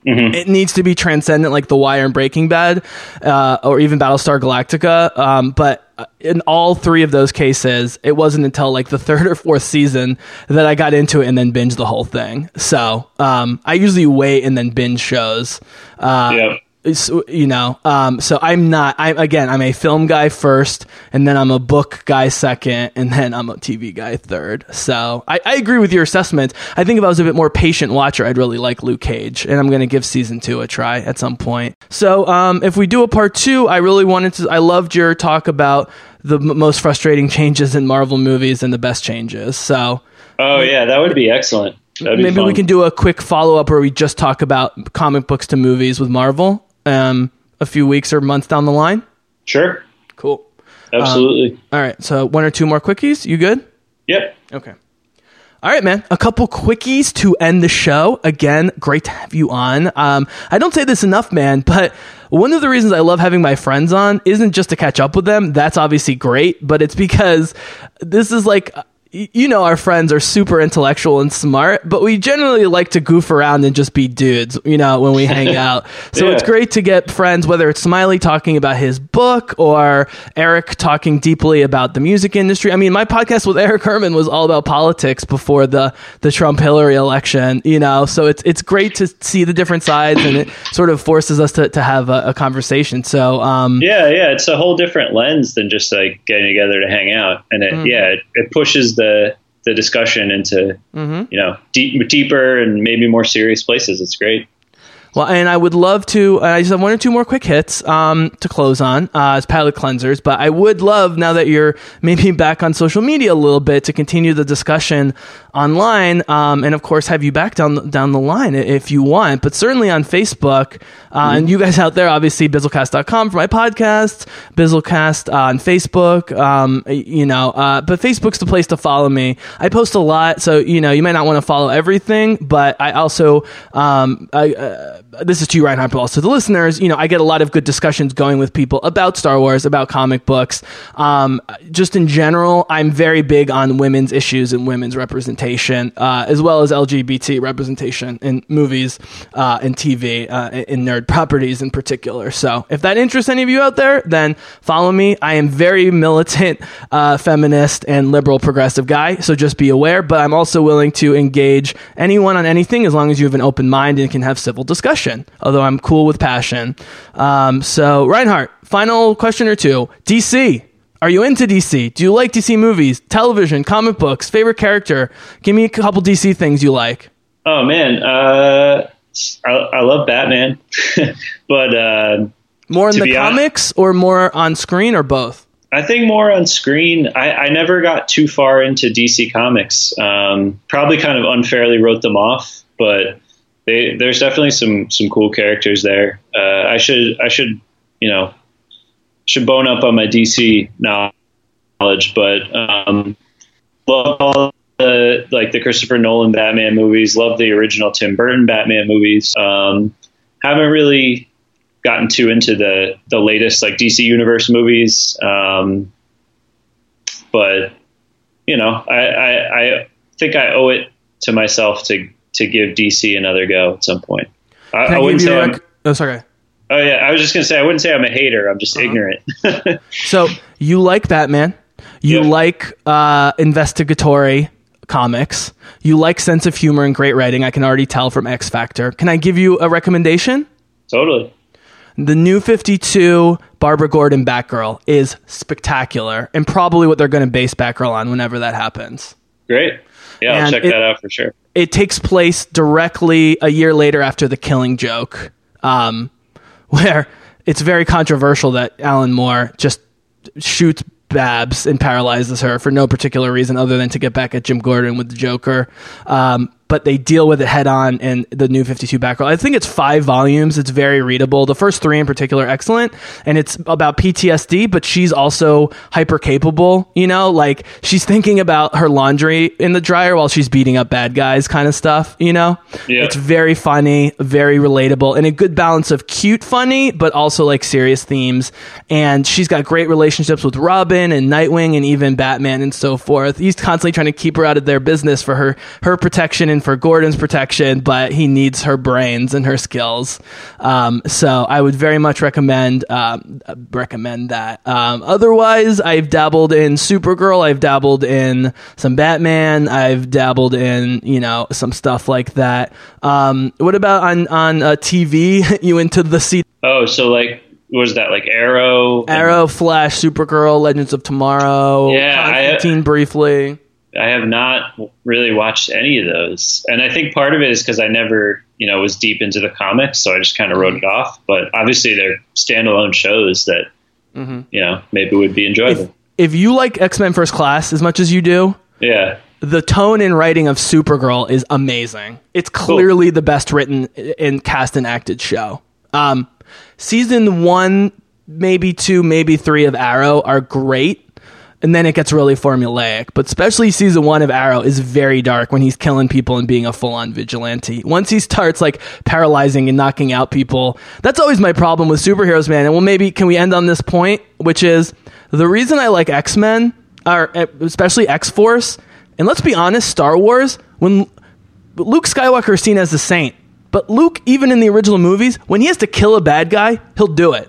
It needs to be transcendent, like The Wire and Breaking Bad, uh, or even Battlestar Galactica. Um, but in all three of those cases, it wasn't until like the third or fourth season that I got into it and then binged the whole thing. So um, I usually wait and then binge shows. Uh, yeah. You know um, so i'm not i'm again i'm a film guy first and then i'm a book guy second and then i'm a tv guy third. So i, I agree with your assessment. I think if i was a bit more patient watcher i'd really like luke cage and i'm going to give season two a try at some point. So um, if we do a part two i really wanted to i loved your talk about the m- most frustrating changes in marvel movies and the best changes so. Oh yeah, that would be excellent. Maybe we can do a quick follow up where we just talk about comic books to movies with marvel um, a few weeks or months down the line Sure, Cool. absolutely. All right. So one or two more quickies. You good? yep. Okay. All right, man. A couple quickies to end the show. Again, great to have you on. Um, I don't say this enough, man, but one of the reasons I love having my friends on isn't just to catch up with them. That's obviously great, but it's because this is like. You know, our friends are super intellectual and smart, but we generally like to goof around and just be dudes, you know, when we hang out. So it's great to get friends, whether it's Smiley talking about his book or Eric talking deeply about the music industry. I mean, my podcast with Eric Herman was all about politics before the the Trump Hillary election. You know, so it's it's great to see the different sides, and it sort of forces us to, to have a, a conversation. So, um, Yeah, yeah, it's a whole different lens than just like getting together to hang out, and it, Mm. yeah, it, it pushes the the discussion into Mm-hmm. you know deep, deeper and maybe more serious places. It's great. Well, and I would love to. Uh, I just have one or two more quick hits um, to close on uh, as palate cleansers. But I would love now that you're maybe back on social media a little bit to continue the discussion online, um, and of course have you back down down the line if you want. But certainly on Facebook, uh, and you guys out there, obviously bizzlecast.com for my podcast, Bizzlecast uh, on Facebook. Um, you know, uh, but Facebook's the place to follow me. I post a lot, so you know you might not want to follow everything, but I also um, I. This is to you, Reinhardt, but also the listeners. You know, I get a lot of good discussions going with people about Star Wars, about comic books. Um, just in general, I'm very big on women's issues and women's representation, uh, as well as LGBT representation in movies uh, and TV, uh, in nerd properties in particular. So, if that interests any of you out there, then follow me. I am very militant, uh, feminist, and liberal progressive guy. So just be aware. But I'm also willing to engage anyone on anything as long as you have an open mind and can have civil discussion. Although I'm cool with passion. Um, so Reinhardt, final question or two. DC. Are you into DC? Do you like DC movies, television, comic books, favorite character? Give me a couple DC things you like. Oh man, uh, I, I love Batman, but uh, More in the comics or more on screen or both? I think more on screen. I, I never got too far into DC Comics. Um, probably kind of unfairly wrote them off, but they, there's definitely some some cool characters there. Uh, I should I should you know should bone up on my DC knowledge, but um, love all the like the Christopher Nolan Batman movies. Love the original Tim Burton Batman movies. Um, haven't really gotten too into the the latest like DC Universe movies, um, but you know, I, I I think I owe it to myself to to give DC another go at some point. I, I I wouldn't say rec- oh, sorry. oh yeah, I was just gonna say I wouldn't say I'm a hater. I'm just ignorant. So you like Batman, you Yeah. like uh, investigatory comics, you like sense of humor and great writing. I can already tell from X Factor. Can I give you a recommendation? totally. The new 52 Barbara Gordon Batgirl is spectacular and probably what they're going to base Batgirl on whenever that happens. Great. Yeah, I'll check it- that out for sure. It takes place directly a year later after the killing joke, um, where it's very controversial that Alan Moore just shoots Babs and paralyzes her for no particular reason other than to get back at Jim Gordon with the Joker. Um, but they deal with it head on in the new 52 Batgirl. I think it's five volumes. It's very readable. The first three in particular, excellent. And it's about PTSD, but she's also hyper capable. You know, like she's thinking about her laundry in the dryer while she's beating up bad guys, kind of stuff. You know, Yeah. it's very funny, very relatable, and a good balance of cute funny, but also like serious themes. And she's got great relationships with Robin and Nightwing and even Batman and so forth. He's constantly trying to keep her out of their business for her her protection for Gordon's protection, but he needs her brains and her skills. Um, so I would very much recommend um, recommend that. Um, otherwise, I've dabbled in Supergirl. I've dabbled in some Batman. I've dabbled in you know some stuff like that. Um, what about on on uh, TV? you into the C- Oh, so like was that like Arrow? Arrow, Flash, Supergirl, Legends of Tomorrow, Yeah, I- Constantine briefly. I have not really watched any of those, and I think part of it is because I never, you know, was deep into the comics, so I just kind of wrote it off. But obviously, they're standalone shows that, you know, maybe would be enjoyable. If you like X Men First Class as much as you do, yeah, the tone and writing of Supergirl is amazing. It's clearly the best written and cast and acted show. Um, season one, maybe two, maybe three of Arrow are great. And then it gets really formulaic. But especially season one of Arrow is very dark when he's killing people and being a full on vigilante. Once he starts like paralyzing and knocking out people, that's always my problem with superheroes, man. And well, maybe can we end on this point, which is the reason I like X Men, or uh, especially X Force, and let's be honest, Star Wars, when Luke Skywalker is seen as the saint, but Luke, even in the original movies, when he has to kill a bad guy, he'll do it.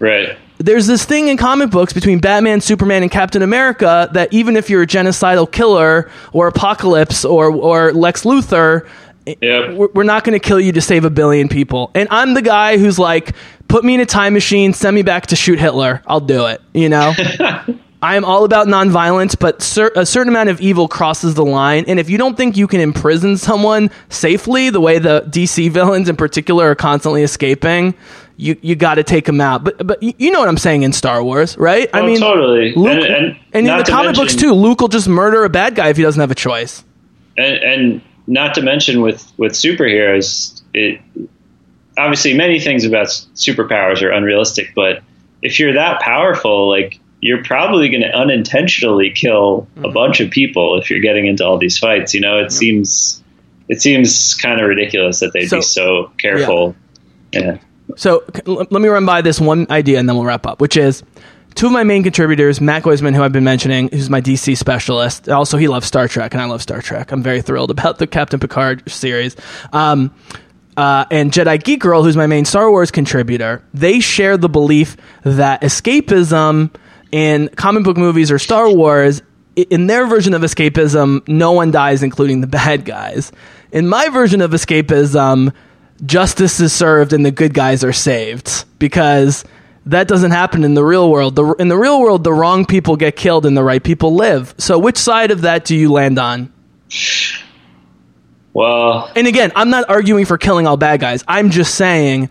right. There's this thing in comic books between Batman, Superman, and Captain America that even if you're a genocidal killer or Apocalypse or, or Lex Luthor, eh, Yep. we're we're not going to kill you to save a billion people. And I'm the guy who's like, put me in a time machine, send me back to shoot Hitler. I'll do it, you know? I am all about nonviolence, but cer- a certain amount of evil crosses the line. And if you don't think you can imprison someone safely, the way the DC villains in particular are constantly escaping, you you got to take him out. But but you know what I'm saying in Star Wars, right? I Oh, mean, totally. Luke, And- and, and in the to comic books too, Luke will just murder a bad guy if he doesn't have a choice. and, and not to mention with with superheroes, it obviously many things about superpowers are unrealistic. But if you're that powerful, like you're probably going to unintentionally kill a mm-hmm. bunch of people if you're getting into all these fights. You know, it seems it seems kind of ridiculous that they'd So- be so careful. Yeah. So let me run by this one idea and then we'll wrap up, which is two of my main contributors, Matt Goisman, who I've been mentioning, who's my DC specialist. Also, he loves Star Trek, and I love Star Trek. I'm very thrilled about the Captain Picard series. Um, uh, and Jedi Geek Girl, who's my main Star Wars contributor, they share the belief that escapism in comic book movies or Star Wars, in their version of escapism, no one dies, including the bad guys. In my version of escapism, justice is served and the good guys are saved because that doesn't happen in the real world. The, in the real world, the wrong people get killed and the right people live. So, which side of that do you land on? Well, And again, I'm not arguing for killing all bad guys. I'm just saying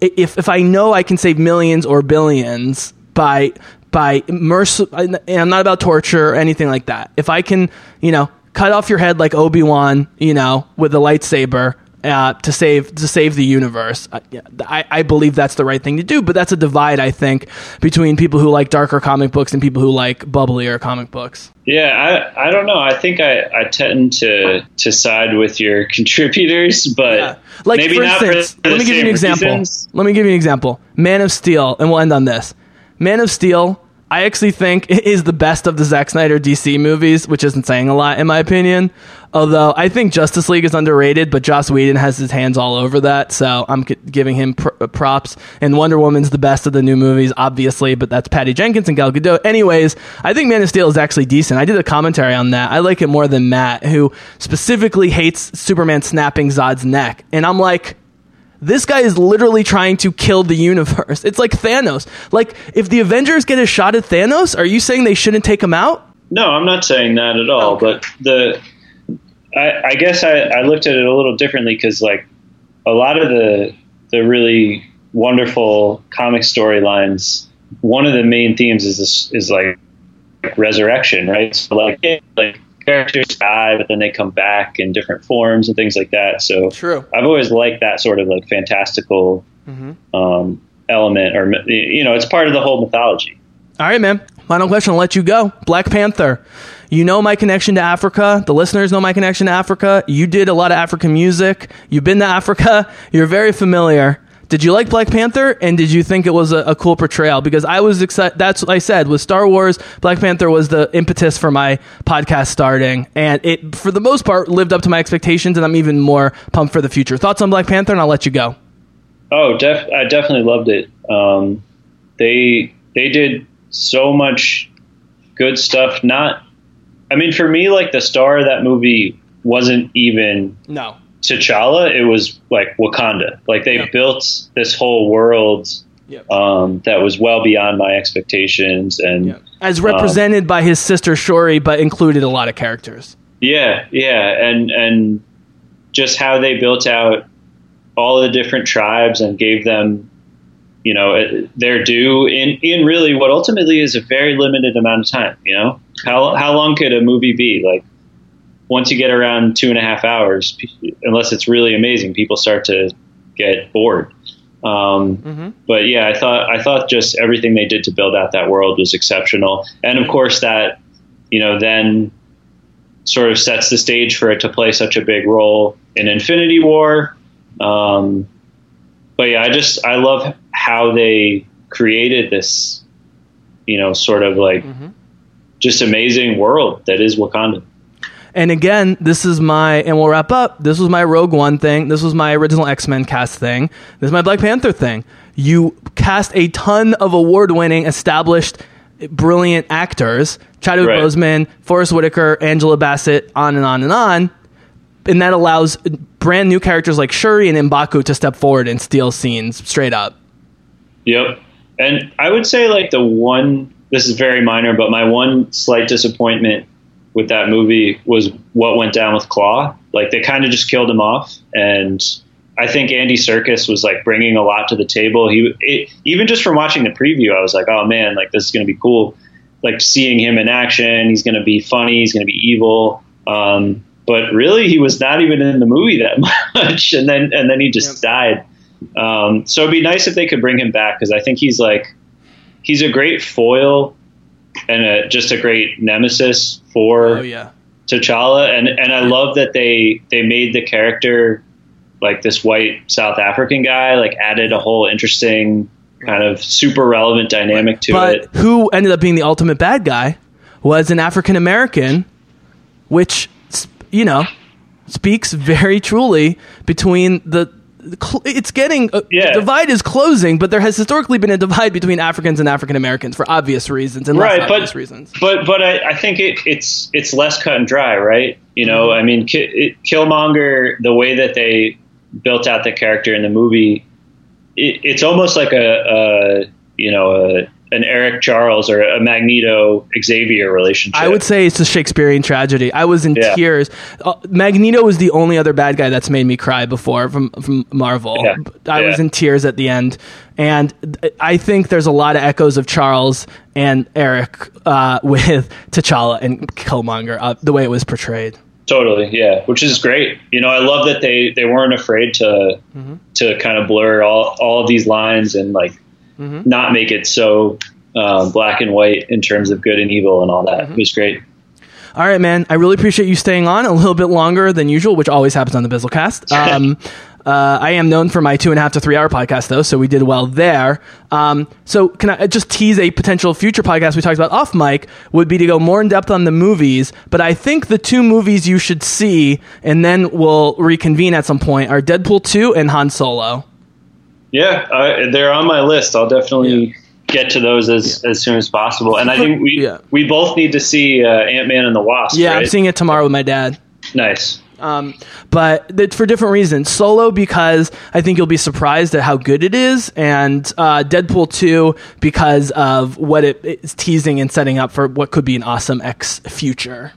if if I know I can save millions or billions by by merc and I'm not about torture or anything like that. If I can, you know, cut off your head like Obi-Wan, you know, with a lightsaber uh, to save to save the universe. I, I, I believe that's the right thing to do, but that's a divide I think between people who like darker comic books and people who like bubblier comic books. Yeah, I I don't know. I think I, I tend to to side with your contributors, but Yeah. Like maybe for not instance, for let me give you an example. reasons. Let me give you an example. Man of Steel, and we'll end on this. Man of Steel, I actually think is the best of the Zack Snyder DC movies, which isn't saying a lot in my opinion. Although I think Justice League is underrated, but Joss Whedon has his hands all over that, so I'm giving him pr- uh, props. And Wonder Woman's the best of the new movies, obviously, but that's Patty Jenkins and Gal Gadot. Anyways, I think Man of Steel is actually decent. I did a commentary on that. I like it more than Matt, who specifically hates Superman snapping Zod's neck, and I'm like. This guy is literally trying to kill the universe. It's like Thanos. Like, if the Avengers get a shot at Thanos, are you saying they shouldn't take him out? No, I'm not saying that at all. Okay. But the I, I guess I, I looked at it a little differently because like a lot of the the really wonderful comic storylines, one of the main themes is this, is like resurrection, right? So like like characters die, but then they come back in different forms and things like that. So True. I've always liked that sort of like fantastical um, element, or you know, it's part of the whole mythology. All right, man. Final question. I'll let you go. Black Panther. You know my connection to Africa. The listeners know my connection to Africa. You did a lot of African music. You've been to Africa. You're very familiar. Did you like Black Panther? And did you think it was a, a cool portrayal? Because I was excited. That's what I said. With Star Wars, Black Panther was the impetus for my podcast starting. And it, for the most part, lived up to my expectations. And I'm even more pumped for the future. Thoughts on Black Panther? And I'll let you go. Oh, def- I definitely loved it. Um, they they did so much good stuff. Not, I mean, for me, like the star of that movie wasn't even No. T'Challa. It was like Wakanda. Like they Yeah. built this whole world Yep. um, that was well beyond my expectations, and As represented by his sister Shuri, but included a lot of characters. Yeah, yeah, and and just how they built out all the different tribes and gave them, you know, uh, their due in in really what ultimately is a very limited amount of time. You know, how how long could a movie be? Like once you get around two and a half hours, unless it's really amazing, people start to get bored. Um, But yeah, I thought I thought just everything they did to build out that world was exceptional, and of course that you know then sort of sets the stage for it to play such a big role in Infinity War. Um, but yeah, I just I love how they created this, you know, sort of like just amazing world that is Wakanda. And again, this is my, and we'll wrap up. This was my Rogue One thing. This was my original X Men cast thing. This is my Black Panther thing. You cast a ton of award winning, established, brilliant actors Chadwick Right. Boseman, Forest Whitaker, Angela Bassett, on and on and on. And that allows brand new characters like Shuri and Mbaku to step forward and steal scenes straight up. Yep. And I would say like the one this is very minor, but my one slight disappointment with that movie was what went down with Klaue. Like they kind of just killed him off, and I think Andy Serkis was like bringing a lot to the table. He it, even just from watching the preview, I was like, oh man, like this is going to be cool. Like seeing him in action, he's going to be funny, he's going to be evil. Um, but really, he was not even in the movie that much, and then and then he just died. Um, so it'd be nice if they could bring him back because I think he's like he's a great foil and a, just a great nemesis for Oh yeah. T'Challa, and and I love that they they made the character like this white South African guy, like added a whole interesting kind of super relevant dynamic to But it. who ended up being the ultimate bad guy was an African American, which you know speaks very truly between the. It's getting uh, Yeah. the divide is closing, but there has historically been a divide between Africans and African Americans for obvious reasons and less Right, obvious but reasons. but but I, I think it, it's it's less cut and dry, right? You know, Mm-hmm. I mean, Killmonger, the way that they built out the character in the movie, it, it's almost like a, a you know a, an Eric Charles or a Magneto Xavier relationship. I would say it's a Shakespearean tragedy. I was in Yeah. tears. Uh, Magneto was the only other bad guy that's made me cry before from from Marvel. Yeah. I was in tears at the end, and I think there's a lot of echoes of Charles and Eric uh, with T'Challa and Killmonger, uh, the way it was portrayed. Totally, yeah, which is great. You know, I love that they they weren't afraid to Mm-hmm. to kind of blur all all of these lines and like Mm-hmm. not make it so um, black and white in terms of good and evil and all that. Mm-hmm. It was great. All right, man. I really appreciate you staying on a little bit longer than usual, which always happens on the Bizzlecast. Um, uh, I am known for my two and a half to three hour podcast, though, so we did well there. Um, so, can I just tease a potential future podcast we talked about off mic? Would be to go more in depth on the movies, but I think the two movies you should see, and then we'll reconvene at some point, are Deadpool 2 and Han Solo. Yeah, uh, they're on my list. I'll definitely get to those as, as soon as possible. And I think we Yeah. we both need to see uh, Ant Man and the Wasp. Yeah, I'm seeing it tomorrow with my dad. Nice. Um, but th- for different reasons. Solo because I think you'll be surprised at how good it is, and uh, Deadpool two because of what it is teasing and setting up for what could be an awesome X future.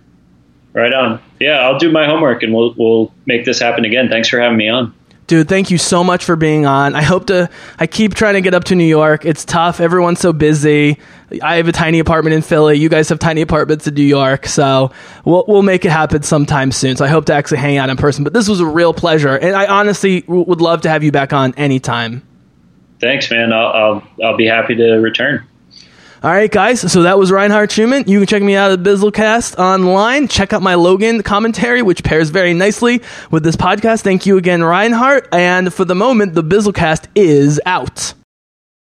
Right on. Yeah, I'll do my homework and we'll we'll make this happen again. Thanks for having me on. Dude, thank you so much for being on. I hope to. I keep trying to get up to New York. It's tough. Everyone's so busy. I have a tiny apartment in Philly. You guys have tiny apartments in New York. So we'll we'll make it happen sometime soon. So I hope to actually hang out in person. But this was a real pleasure, and I honestly w- would love to have you back on anytime. Thanks, man. I'll I'll, I'll be happy to return. All right, guys. So that was Reinhard Schumann. You can check me out at Bizzlecast online. Check out my Logan commentary, which pairs very nicely with this podcast. Thank you again, Reinhardt. And for the moment, the Bizzlecast is out.